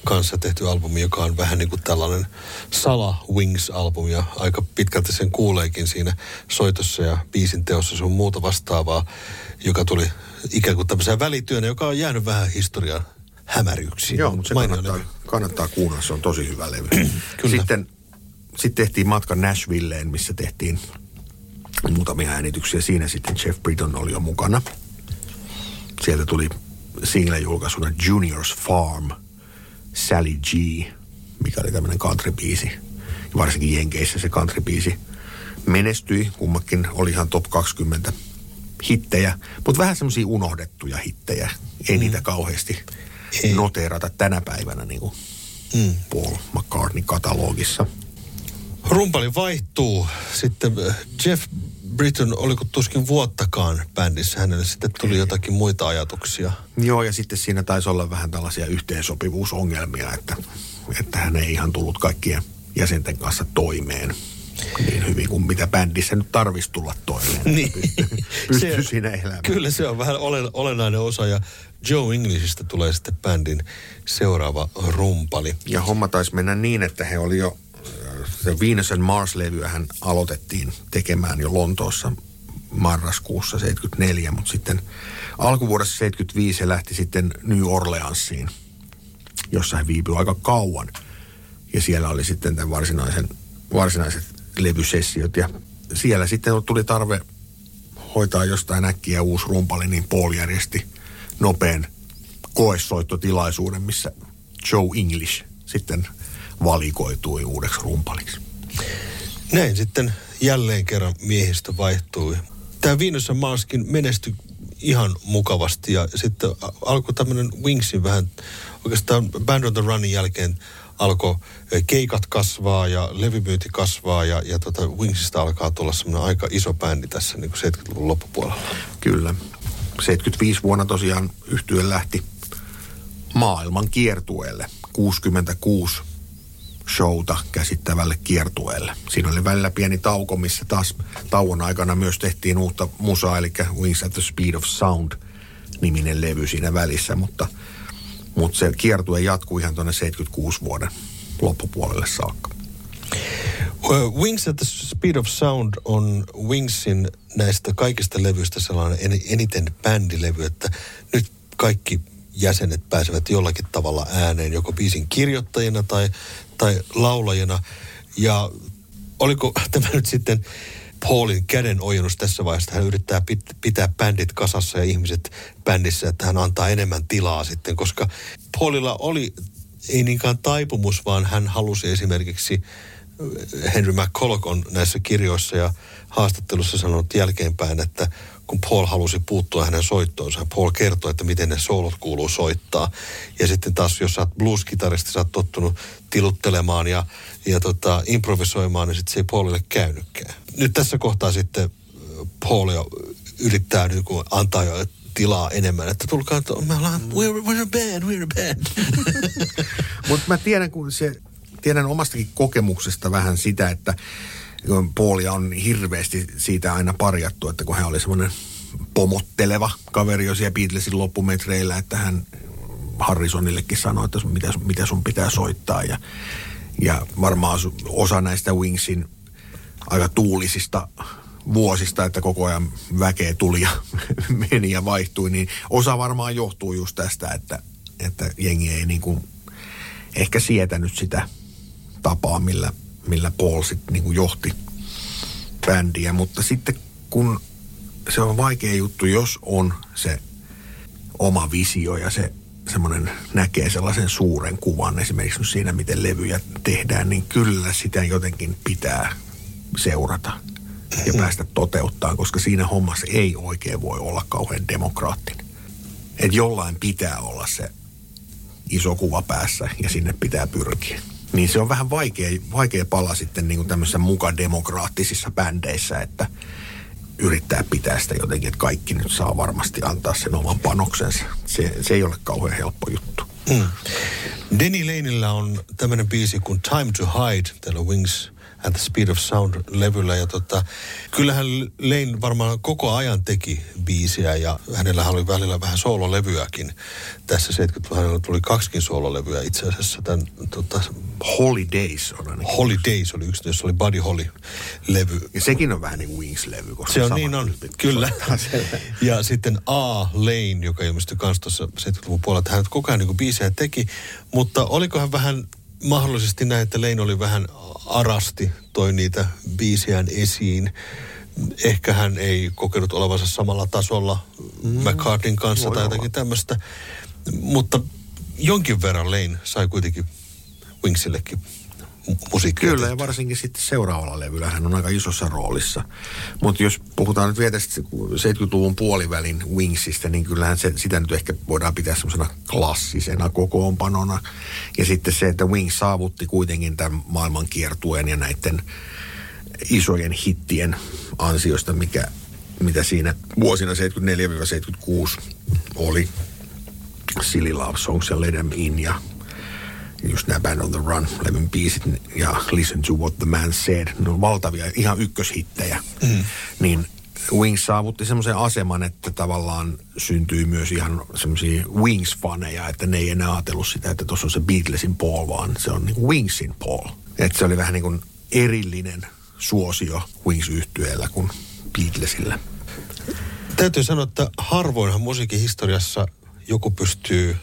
kanssa tehty albumi, joka on vähän niin kuin tällainen Sala Wings-albumi ja aika pitkälti sen kuuleekin siinä soitossa ja biisin teossa sun muuta vastaavaa, joka tuli ikään kuin tämmöisen välityönä, joka on jäänyt vähän historian hämäryksiin. Joo, mutta se kannattaa, kannattaa kuunnella, se on tosi hyvä levy. Kyllä. Sitten, sitten tehtiin matka Nashvilleen, missä tehtiin muutamia äänityksiä. Siinä sitten Jeff Britton oli jo mukana. Sieltä tuli single-julkaisuna Junior's Farm – Sally G, mikä oli tämmöinen country-biisi. Varsinkin Jenkeissä se country-biisi menestyi. Kummakin oli ihan top 20 hittejä, mutta vähän semmoisia unohdettuja hittejä. Ei mm. niitä kauheasti Ei. noteerata tänä päivänä niin kuin mm. Paul McCartney-katalogissa. Rumpali vaihtuu. Sitten äh, Jeff Britton, oliko tuskin vuottakaan bändissä, hänelle sitten tuli jotakin muita ajatuksia. Joo, ja sitten siinä taisi olla vähän tällaisia yhteensopivuusongelmia, että, että hän ei ihan tullut kaikkien jäsenten kanssa toimeen niin hyvin kuin mitä bändissä nyt tarvitsisi tulla toimeen. niin. Pystyy se, siinä elämään. Kyllä se on vähän olen, olennainen osa ja Joe Englishistä tulee sitten bändin seuraava rumpali. Ja homma taisi mennä niin, että he oli jo se Venus and Mars-levyä hän aloitettiin tekemään jo Lontoossa marraskuussa 74, mutta sitten alkuvuodessa 75 he lähti sitten New Orleansiin, jossa he viipyi aika kauan. Ja siellä oli sitten tämän varsinaisen, varsinaiset levysessiot ja siellä sitten tuli tarve hoitaa jostain äkkiä uusi rumpali, niin Paul järjesti nopean koessoittotilaisuuden, missä Joe English sitten valikoitui uudeksi rumpaliksi. Näin sitten jälleen kerran miehistö vaihtui. Tämä Viinossa Maaskin menestyi ihan mukavasti ja sitten alkoi tämmöinen Wingsin vähän, oikeastaan Band on the Runin jälkeen alkoi keikat kasvaa ja levymyynti kasvaa ja, ja tota Wingsista alkaa tulla semmoinen aika iso bändi tässä niin kuin 70-luvun loppupuolella. Kyllä. 75 vuonna tosiaan yhtye lähti maailman kiertueelle. 66 showta käsittävälle kiertueelle. Siinä oli välillä pieni tauko, missä taas tauon aikana myös tehtiin uutta musaa, eli Wings at the Speed of Sound niminen levy siinä välissä, mutta, mutta se kiertue jatkuu ihan tuonne 76 vuoden loppupuolelle saakka. Wings at the Speed of Sound on Wingsin näistä kaikista levyistä sellainen eniten bändilevy, että nyt kaikki jäsenet pääsevät jollakin tavalla ääneen, joko biisin kirjoittajina tai, tai laulajina. Ja oliko tämä nyt sitten Paulin käden ojennus tässä vaiheessa, hän yrittää pit, pitää bändit kasassa ja ihmiset bändissä, että hän antaa enemmän tilaa sitten, koska Paulilla oli ei niinkään taipumus, vaan hän halusi esimerkiksi, Henry McCulloch on näissä kirjoissa ja haastattelussa sanonut jälkeenpäin, että kun Paul halusi puuttua hänen soittoonsa, Paul kertoi, että miten ne soolot kuuluu soittaa. Ja sitten taas, jos sä oot blues-kitaristi, sä oot tottunut tiluttelemaan ja, ja tota, improvisoimaan, niin sitten se ei Paulille käynytkään. Nyt tässä kohtaa sitten äh, Paul jo yrittää niin kuin antaa jo tilaa enemmän, että tulkaa, että me ollaan, we're, we're a band, we're a band. Mutta mä tiedän, kun se, tiedän omastakin kokemuksesta vähän sitä, että Paulia on hirveästi siitä aina parjattu, että kun hän oli semmoinen pomotteleva kaveri jo siellä Beatlesin loppumetreillä, että hän Harrisonillekin sanoi, että mitä, mitä sun pitää soittaa. Ja, ja varmaan osa näistä Wingsin aika tuulisista vuosista, että koko ajan väkeä tuli ja meni ja vaihtui, niin osa varmaan johtuu just tästä, että, että jengi ei niin kuin ehkä sietänyt sitä tapaa, millä millä Paul sitten niin johti bändiä. Mutta sitten kun se on vaikea juttu, jos on se oma visio ja se semmoinen näkee sellaisen suuren kuvan esimerkiksi siinä, miten levyjä tehdään, niin kyllä sitä jotenkin pitää seurata ja mm-hmm. päästä toteuttaa, koska siinä hommassa ei oikein voi olla kauhean demokraattinen. Että jollain pitää olla se iso kuva päässä ja sinne pitää pyrkiä niin se on vähän vaikea, vaikea pala sitten niin kuin tämmöisissä muka demokraattisissa bändeissä, että yrittää pitää sitä jotenkin, että kaikki nyt saa varmasti antaa sen oman panoksensa. Se, se ei ole kauhean helppo juttu. Mm. Denny Laneillä on tämmöinen biisi kuin Time to Hide, tällä Wings at the Speed of Sound-levyllä. Ja tota, kyllähän Lane varmaan koko ajan teki biisiä ja hänellä oli välillä vähän soololevyäkin. Tässä 70-luvulla tuli kaksikin soololevyä itse asiassa. Tämän, tota, Holidays on ainakin. Holidays oli yksi, jossa oli Buddy Holly-levy. Ja sekin on vähän niin kuin Wings-levy. Koska se on niin on, kyllä. ja sitten A. Lane, joka ilmestyi myös tuossa 70-luvun puolella, että hän koko ajan niin kuin biisejä teki. Mutta olikohan vähän mahdollisesti näin, että Lein oli vähän arasti, toi niitä biisiään esiin. Ehkä hän ei kokenut olevansa samalla tasolla mm. McCartneyn kanssa tai jotakin tämmöistä. Mutta jonkin verran Lane sai kuitenkin Wingsillekin musiikkia. Kyllä, ja varsinkin sitten seuraavalla levyllä hän on aika isossa roolissa. Mutta jos puhutaan nyt vielä 70-luvun puolivälin Wingsistä, niin kyllähän se, sitä nyt ehkä voidaan pitää semmoisena klassisena kokoonpanona. Ja sitten se, että Wings saavutti kuitenkin tämän maailmankiertueen ja näiden isojen hittien ansiosta, mikä, mitä siinä vuosina 74-76 oli. Silly Love Songs ja Let Them In ja just nämä Band on the Run levyn biisit ja Listen to What the Man Said, ne on valtavia, ihan ykköshittejä. Mm. Niin Wings saavutti semmoisen aseman, että tavallaan syntyy myös ihan semmoisia Wings-faneja, että ne ei enää ajatellut sitä, että tuossa on se Beatlesin Paul, vaan se on niin Wingsin Paul. Että se oli vähän niin kuin erillinen suosio Wings-yhtyeellä kuin Beatlesillä. Täytyy sanoa, että harvoinhan musiikin historiassa joku pystyy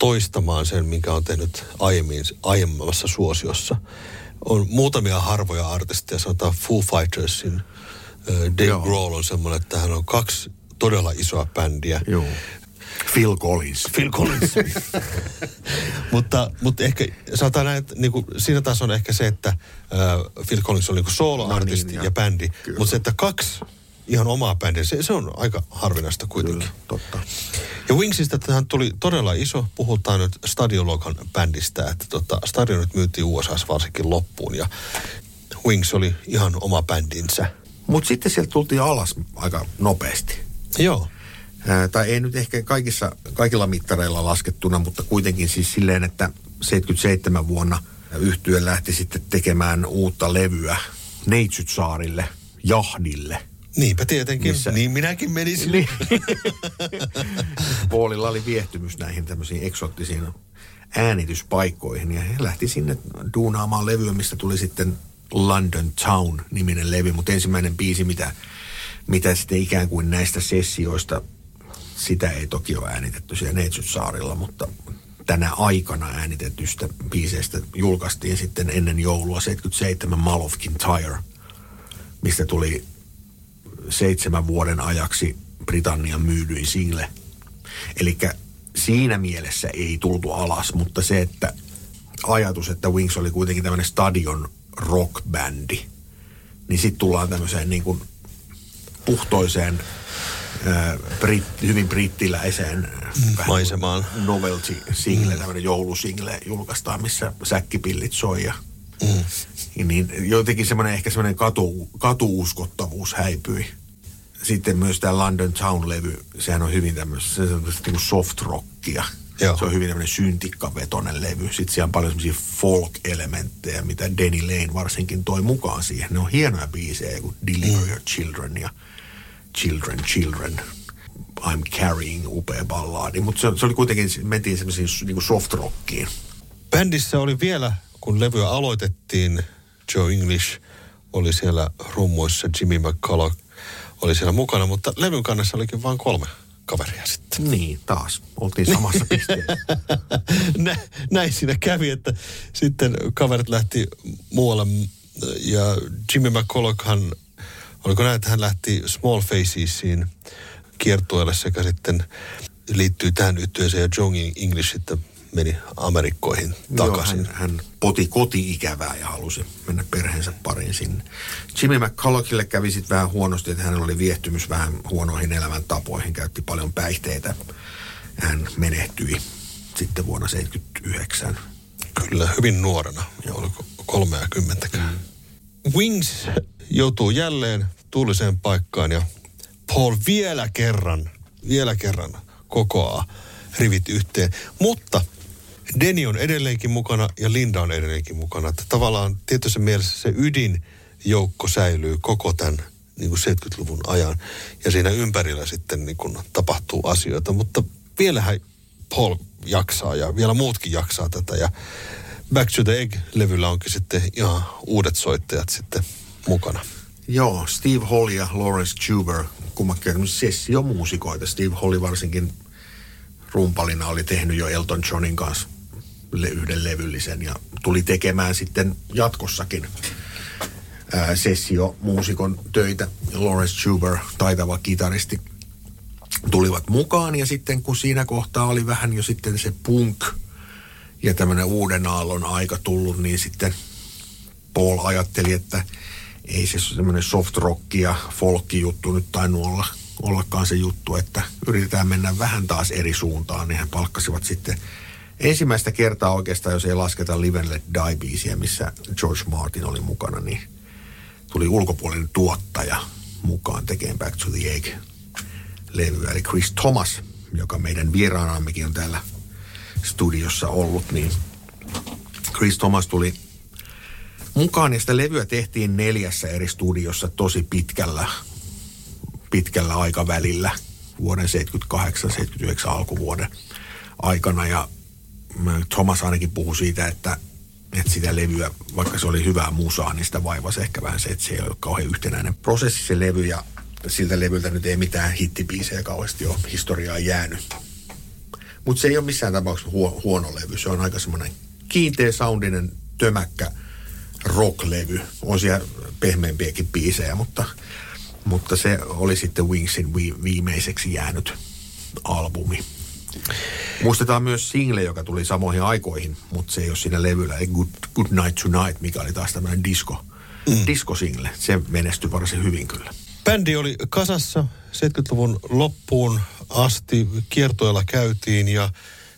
toistamaan sen, minkä on tehnyt aiemmin, aiemmassa suosiossa. On muutamia harvoja artisteja, sanotaan Foo Fightersin. Äh, Dave Joo. Grohl on semmoinen, että hän on kaksi todella isoa bändiä. Joo. Phil Collins. Phil Collins. mutta, mutta ehkä sanotaan näin, että niin kuin, siinä taas on ehkä se, että äh, Phil Collins on niin solo-artisti no niin, ja, ja bändi. Kyllä. Mutta se, että kaksi ihan omaa bändiä. Se, se on aika harvinaista kuitenkin. Kyllä, totta. Ja Wingsistä tähän tuli todella iso, puhutaan nyt Stadiologan bändistä, että tota, Stadionit myytiin USAssa varsinkin loppuun ja Wings oli ihan oma bändinsä. Mutta sitten sieltä tultiin alas aika nopeasti. Joo. Ää, tai ei nyt ehkä kaikissa, kaikilla mittareilla laskettuna, mutta kuitenkin siis silleen, että 77 vuonna yhtyö lähti sitten tekemään uutta levyä Neitsytsaarille, Jahdille. Niinpä tietenkin. Missä- Niin minäkin menisin. Niin. Paulilla oli viehtymys näihin tämmöisiin eksoottisiin äänityspaikkoihin ja he lähti sinne duunaamaan levyä, mistä tuli sitten London Town-niminen levy, mutta ensimmäinen biisi, mitä, mitä sitten ikään kuin näistä sessioista, sitä ei toki ole äänitetty siellä Neitsytsaarilla, mutta tänä aikana äänitetystä biiseistä julkaistiin sitten ennen joulua 77 Malofkin Tire, mistä tuli seitsemän vuoden ajaksi Britannian myydyin single. Eli siinä mielessä ei tultu alas, mutta se, että ajatus, että Wings oli kuitenkin tämmöinen stadion rockbändi, niin sitten tullaan tämmöiseen niin kuin puhtoiseen, ää, brit, hyvin brittiläiseen vähän maisemaan. novelty single, tämmöinen joulusingle julkaistaan, missä säkkipillit soi ja Mm. niin jotenkin semmoinen ehkä semmoinen katu, katuuskottavuus häipyi. Sitten myös tämä London Town-levy, sehän on hyvin tämmöistä, se on semmoista niin soft rockia. Joo. Se on hyvin tämmöinen syntikkavetoinen levy. Sitten siellä on paljon semmoisia folk-elementtejä, mitä Danny Lane varsinkin toi mukaan siihen. Ne on hienoja biisejä, kuin Deliver Your Children ja Children, Children. I'm Carrying, upea ballaadi. Mutta se, se, oli kuitenkin, mentiin semmoisiin niin soft rockiin. Bändissä oli vielä, kun levyä aloitettiin, Joe English oli siellä rummuissa, Jimmy McCullough oli siellä mukana, mutta levyn kannessa olikin vain kolme kaveria sitten. Niin, taas. Oltiin samassa pisteessä. Nä, näin siinä kävi, että sitten kaverit lähti muualle ja Jimmy McCullochhan, oliko näin, että hän lähti Small Facesiin kiertueelle sekä sitten liittyy tähän yhtyeeseen ja John English sitten meni Amerikkoihin takaisin. Joo, hän, hän poti koti-ikävää ja halusi mennä perheensä pariin sinne. Jimmy McCullochille kävi sitten vähän huonosti, että hänellä oli viehtymys vähän huonoihin elämäntapoihin, käytti paljon päihteitä. Hän menehtyi sitten vuonna 79. Kyllä, hyvin nuorena, oliko 30 Wings joutuu jälleen tuuliseen paikkaan ja Paul vielä kerran, vielä kerran kokoaa rivit yhteen. Mutta Deni on edelleenkin mukana ja Linda on edelleenkin mukana. Että tavallaan tietyssä mielessä se ydinjoukko säilyy koko tämän niin kuin 70-luvun ajan. Ja siinä ympärillä sitten niin kuin tapahtuu asioita. Mutta vielähän Paul jaksaa ja vielä muutkin jaksaa tätä. Ja Back to the Egg-levyllä onkin sitten ihan uudet soittajat sitten mukana. Joo, Steve Hall ja Lawrence Tuber, kummakin on sessiomuusikoita. Steve Holly varsinkin rumpalina oli tehnyt jo Elton Johnin kanssa yhden levyllisen ja tuli tekemään sitten jatkossakin ää, sessiomuusikon töitä. Lawrence Tuber, taitava kitaristi, tulivat mukaan ja sitten kun siinä kohtaa oli vähän jo sitten se punk ja tämmöinen uuden aallon aika tullut, niin sitten Paul ajatteli, että ei se semmoinen soft rock ja folkki juttu nyt tainnut olla, ollakaan se juttu, että yritetään mennä vähän taas eri suuntaan, niin he palkkasivat sitten ensimmäistä kertaa oikeastaan, jos ei lasketa Live and Let Die-biisiä, missä George Martin oli mukana, niin tuli ulkopuolinen tuottaja mukaan tekemään Back to the Egg levyä, eli Chris Thomas, joka meidän vieraanaammekin on täällä studiossa ollut, niin Chris Thomas tuli mukaan ja sitä levyä tehtiin neljässä eri studiossa tosi pitkällä, pitkällä aikavälillä vuoden 78-79 alkuvuoden aikana. Ja Thomas ainakin puhui siitä, että, että sitä levyä, vaikka se oli hyvää musaa, niin sitä vaivasi ehkä vähän se, että se ei ole kauhean yhtenäinen prosessi se levy ja siltä levyltä nyt ei mitään hittibiisejä kauheasti ole historiaa jäänyt. Mutta se ei ole missään tapauksessa huo, huono levy. Se on aika semmoinen kiinteä soundinen, tömäkkä rocklevy. On siellä pehmeämpiäkin biisejä, mutta, mutta se oli sitten Wingsin vi, viimeiseksi jäänyt albumi. Muistetaan myös single, joka tuli samoihin aikoihin, mutta se ei ole siinä levyllä. Ei Good, Good Night Tonight, mikä oli taas tämmöinen disco, mm. disco-single. Se menestyi varsin hyvin kyllä. Bändi oli kasassa 70-luvun loppuun asti. Kiertoilla käytiin ja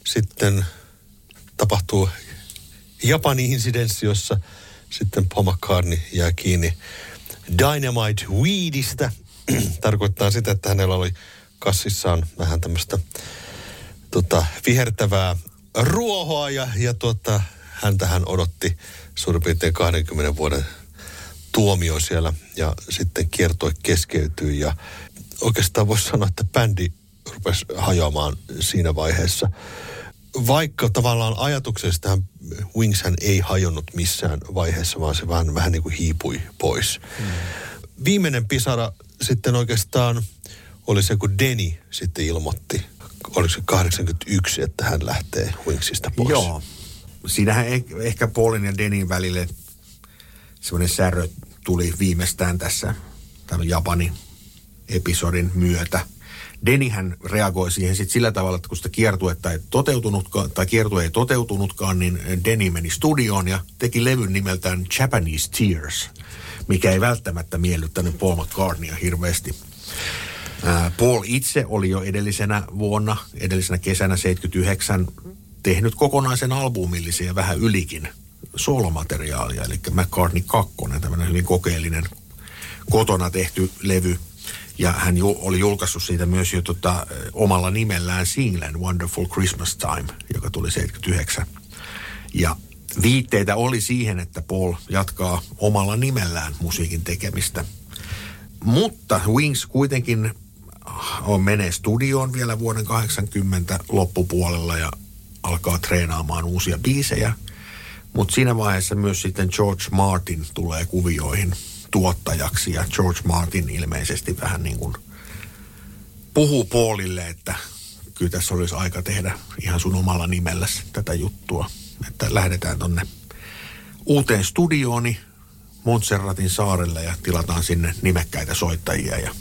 sitten tapahtuu Japani insidenssi, jossa sitten Paul McCartney jää kiinni Dynamite Weedistä. Tarkoittaa sitä, että hänellä oli kassissaan vähän tämmöistä tota, vihertävää ruohoa ja, ja tuota, häntä hän odotti suurin piirtein 20 vuoden tuomio siellä ja sitten kiertoi keskeytyi ja oikeastaan voisi sanoa, että bändi rupesi hajoamaan siinä vaiheessa. Vaikka tavallaan ajatuksesta Wings hän ei hajonnut missään vaiheessa, vaan se vähän, vähän niin kuin hiipui pois. Mm. Viimeinen pisara sitten oikeastaan oli se, kun Denny sitten ilmoitti, oliko se 81, että hän lähtee Wingsista pois. Joo. Siinähän ehkä Paulin ja Denin välille semmoinen särö tuli viimeistään tässä tämän Japanin episodin myötä. Denihän reagoi siihen sitten sillä tavalla, että kun sitä kiertuetta ei toteutunutkaan, tai kiertue ei toteutunutkaan, niin Deni meni studioon ja teki levyn nimeltään Japanese Tears, mikä ei välttämättä miellyttänyt Paul McCartneya hirveästi. Paul itse oli jo edellisenä vuonna, edellisenä kesänä 79 tehnyt kokonaisen albumillisen ja vähän ylikin solomateriaalia, eli McCartney 2, tämmöinen hyvin kokeellinen kotona tehty levy. Ja hän ju, oli julkaissut siitä myös jo tota, omalla nimellään singlen Wonderful Christmas Time, joka tuli 79. Ja viitteitä oli siihen, että Paul jatkaa omalla nimellään musiikin tekemistä. Mutta Wings kuitenkin on menee studioon vielä vuoden 80 loppupuolella ja alkaa treenaamaan uusia biisejä. Mutta siinä vaiheessa myös sitten George Martin tulee kuvioihin tuottajaksi ja George Martin ilmeisesti vähän niin kuin puhuu Paulille, että kyllä tässä olisi aika tehdä ihan sun omalla nimellä tätä juttua. Että lähdetään tonne uuteen studiooni Montserratin saarelle ja tilataan sinne nimekkäitä soittajia ja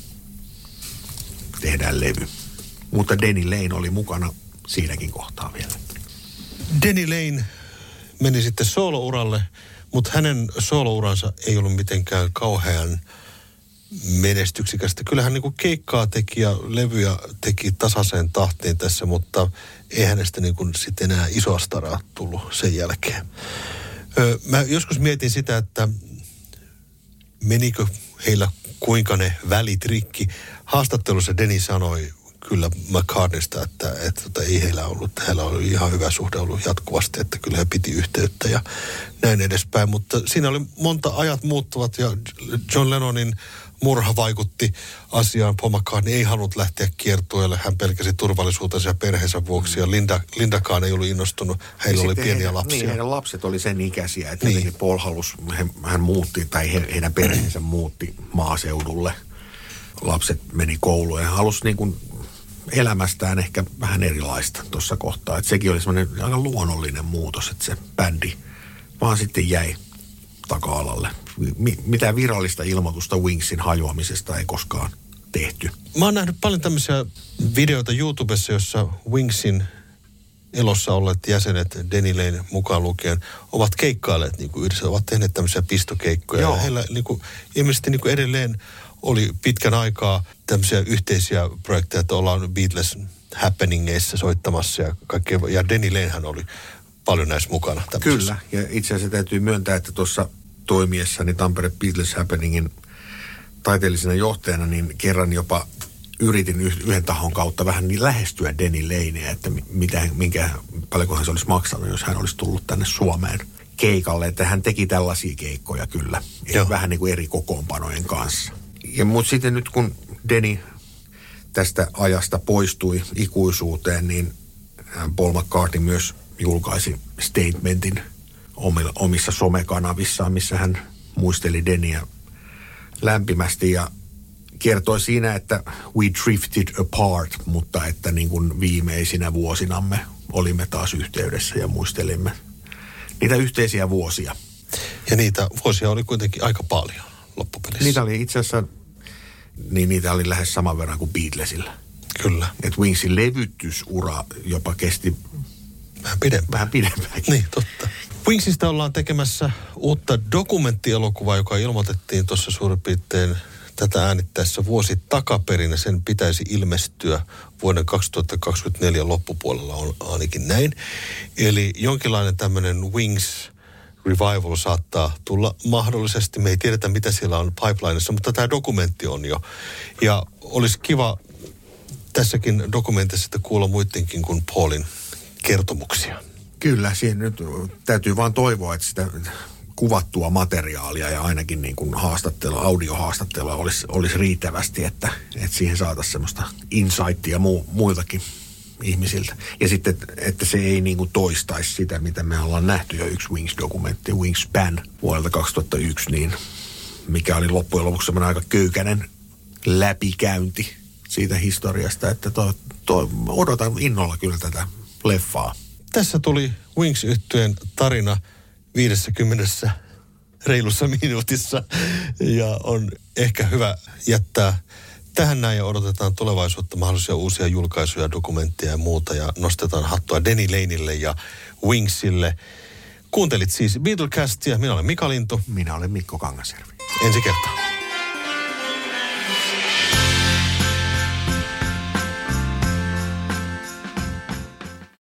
tehdään levy. Mutta Denny Lane oli mukana siinäkin kohtaa vielä. Denny Lane meni sitten solouralle, mutta hänen solouransa ei ollut mitenkään kauhean menestyksikästä. Kyllähän niin kuin keikkaa teki ja levyjä teki tasaiseen tahtiin tässä, mutta ei hänestä niin kuin sitten enää isoa staraa tullut sen jälkeen. Öö, mä joskus mietin sitä, että menikö heillä kuinka ne välit rikki. Haastattelussa Deni sanoi kyllä McCartneysta, että, että, että tota, ei heillä ollut, heillä oli ihan hyvä suhde ollut jatkuvasti, että kyllä he piti yhteyttä ja näin edespäin. Mutta siinä oli monta ajat muuttuvat ja John Lennonin murha vaikutti asiaan. Paul McCartney ei halunnut lähteä kiertueelle. Hän pelkäsi turvallisuutensa ja perheensä vuoksi. Ja Linda, Lindakaan ei ollut innostunut. Heillä oli pieniä heidän, lapsia. Niin, heidän lapset oli sen ikäisiä, että niin. Paul halusi, hän muutti, tai he, heidän perheensä muutti maaseudulle. Lapset meni kouluun ja halusi niin kuin elämästään ehkä vähän erilaista tuossa kohtaa. Että sekin oli semmoinen aika luonnollinen muutos, että se bändi vaan sitten jäi taka-alalle. Mitä virallista ilmoitusta Wingsin hajoamisesta ei koskaan tehty. Mä oon nähnyt paljon tämmöisiä videoita YouTubessa, jossa Wingsin elossa olleet jäsenet, Denny Lane mukaan lukien, ovat keikkailleet niin kuin yhdessä, ovat tehneet tämmöisiä pistokeikkoja. Joo. Ja heillä niin kuin, ilmeisesti niin kuin edelleen oli pitkän aikaa tämmöisiä yhteisiä projekteja, että ollaan Beatles happeningeissa soittamassa ja kaikkea. Ja Denny Lanehan oli paljon näissä mukana. Tämmöisessä. Kyllä, ja itse asiassa täytyy myöntää, että tuossa toimiessani Tampere Beatles Happeningin taiteellisena johtajana, niin kerran jopa yritin yhden tahon kautta vähän niin lähestyä Denny Laneä, että mitä, minkä, paljonkohan se olisi maksanut, jos hän olisi tullut tänne Suomeen keikalle. Että hän teki tällaisia keikkoja kyllä, Joo. vähän niin kuin eri kokoonpanojen kanssa. Ja mutta sitten nyt kun Denny tästä ajasta poistui ikuisuuteen, niin Paul McCartney myös julkaisi statementin omissa somekanavissaan, missä hän muisteli Deniä lämpimästi ja kertoi siinä, että we drifted apart, mutta että niin kuin viimeisinä vuosinamme olimme taas yhteydessä ja muistelimme niitä yhteisiä vuosia. Ja niitä vuosia oli kuitenkin aika paljon loppupelissä. Niitä oli itse asiassa, niin niitä oli lähes saman verran kuin Beatlesilla. Kyllä. että Wingsin levytysura jopa kesti Vähän pidempään. Vähän pidempäänkin. Niin, totta. Wingsista ollaan tekemässä uutta dokumenttielokuvaa, joka ilmoitettiin tuossa suurin piirtein tätä äänittäessä vuosi takaperin sen pitäisi ilmestyä vuoden 2024 loppupuolella on ainakin näin. Eli jonkinlainen tämmöinen Wings revival saattaa tulla mahdollisesti. Me ei tiedetä, mitä siellä on pipelineissa, mutta tämä dokumentti on jo. Ja olisi kiva tässäkin dokumentissa kuulla muidenkin kuin Paulin kertomuksia. Kyllä, siihen nyt täytyy vaan toivoa, että sitä kuvattua materiaalia ja ainakin niin kuin haastattelua, audiohaastattelua olisi, olisi riittävästi, että, että siihen saataisiin semmoista insightia mu, muiltakin ihmisiltä. Ja sitten, että se ei niin kuin toistaisi sitä, mitä me ollaan nähty jo yksi Wings-dokumentti, Wingspan vuodelta 2001, niin mikä oli loppujen lopuksi semmoinen aika köykäinen läpikäynti siitä historiasta, että to, to, odotan innolla kyllä tätä leffaa. Tässä tuli wings yhtyeen tarina 50 reilussa minuutissa ja on ehkä hyvä jättää tähän näin ja odotetaan tulevaisuutta mahdollisia uusia julkaisuja, dokumentteja ja muuta ja nostetaan hattua Denny Laneille ja Wingsille. Kuuntelit siis Beatlecastia, minä olen Mika Lintu. Minä olen Mikko Kangasjärvi. Ensi kertaa.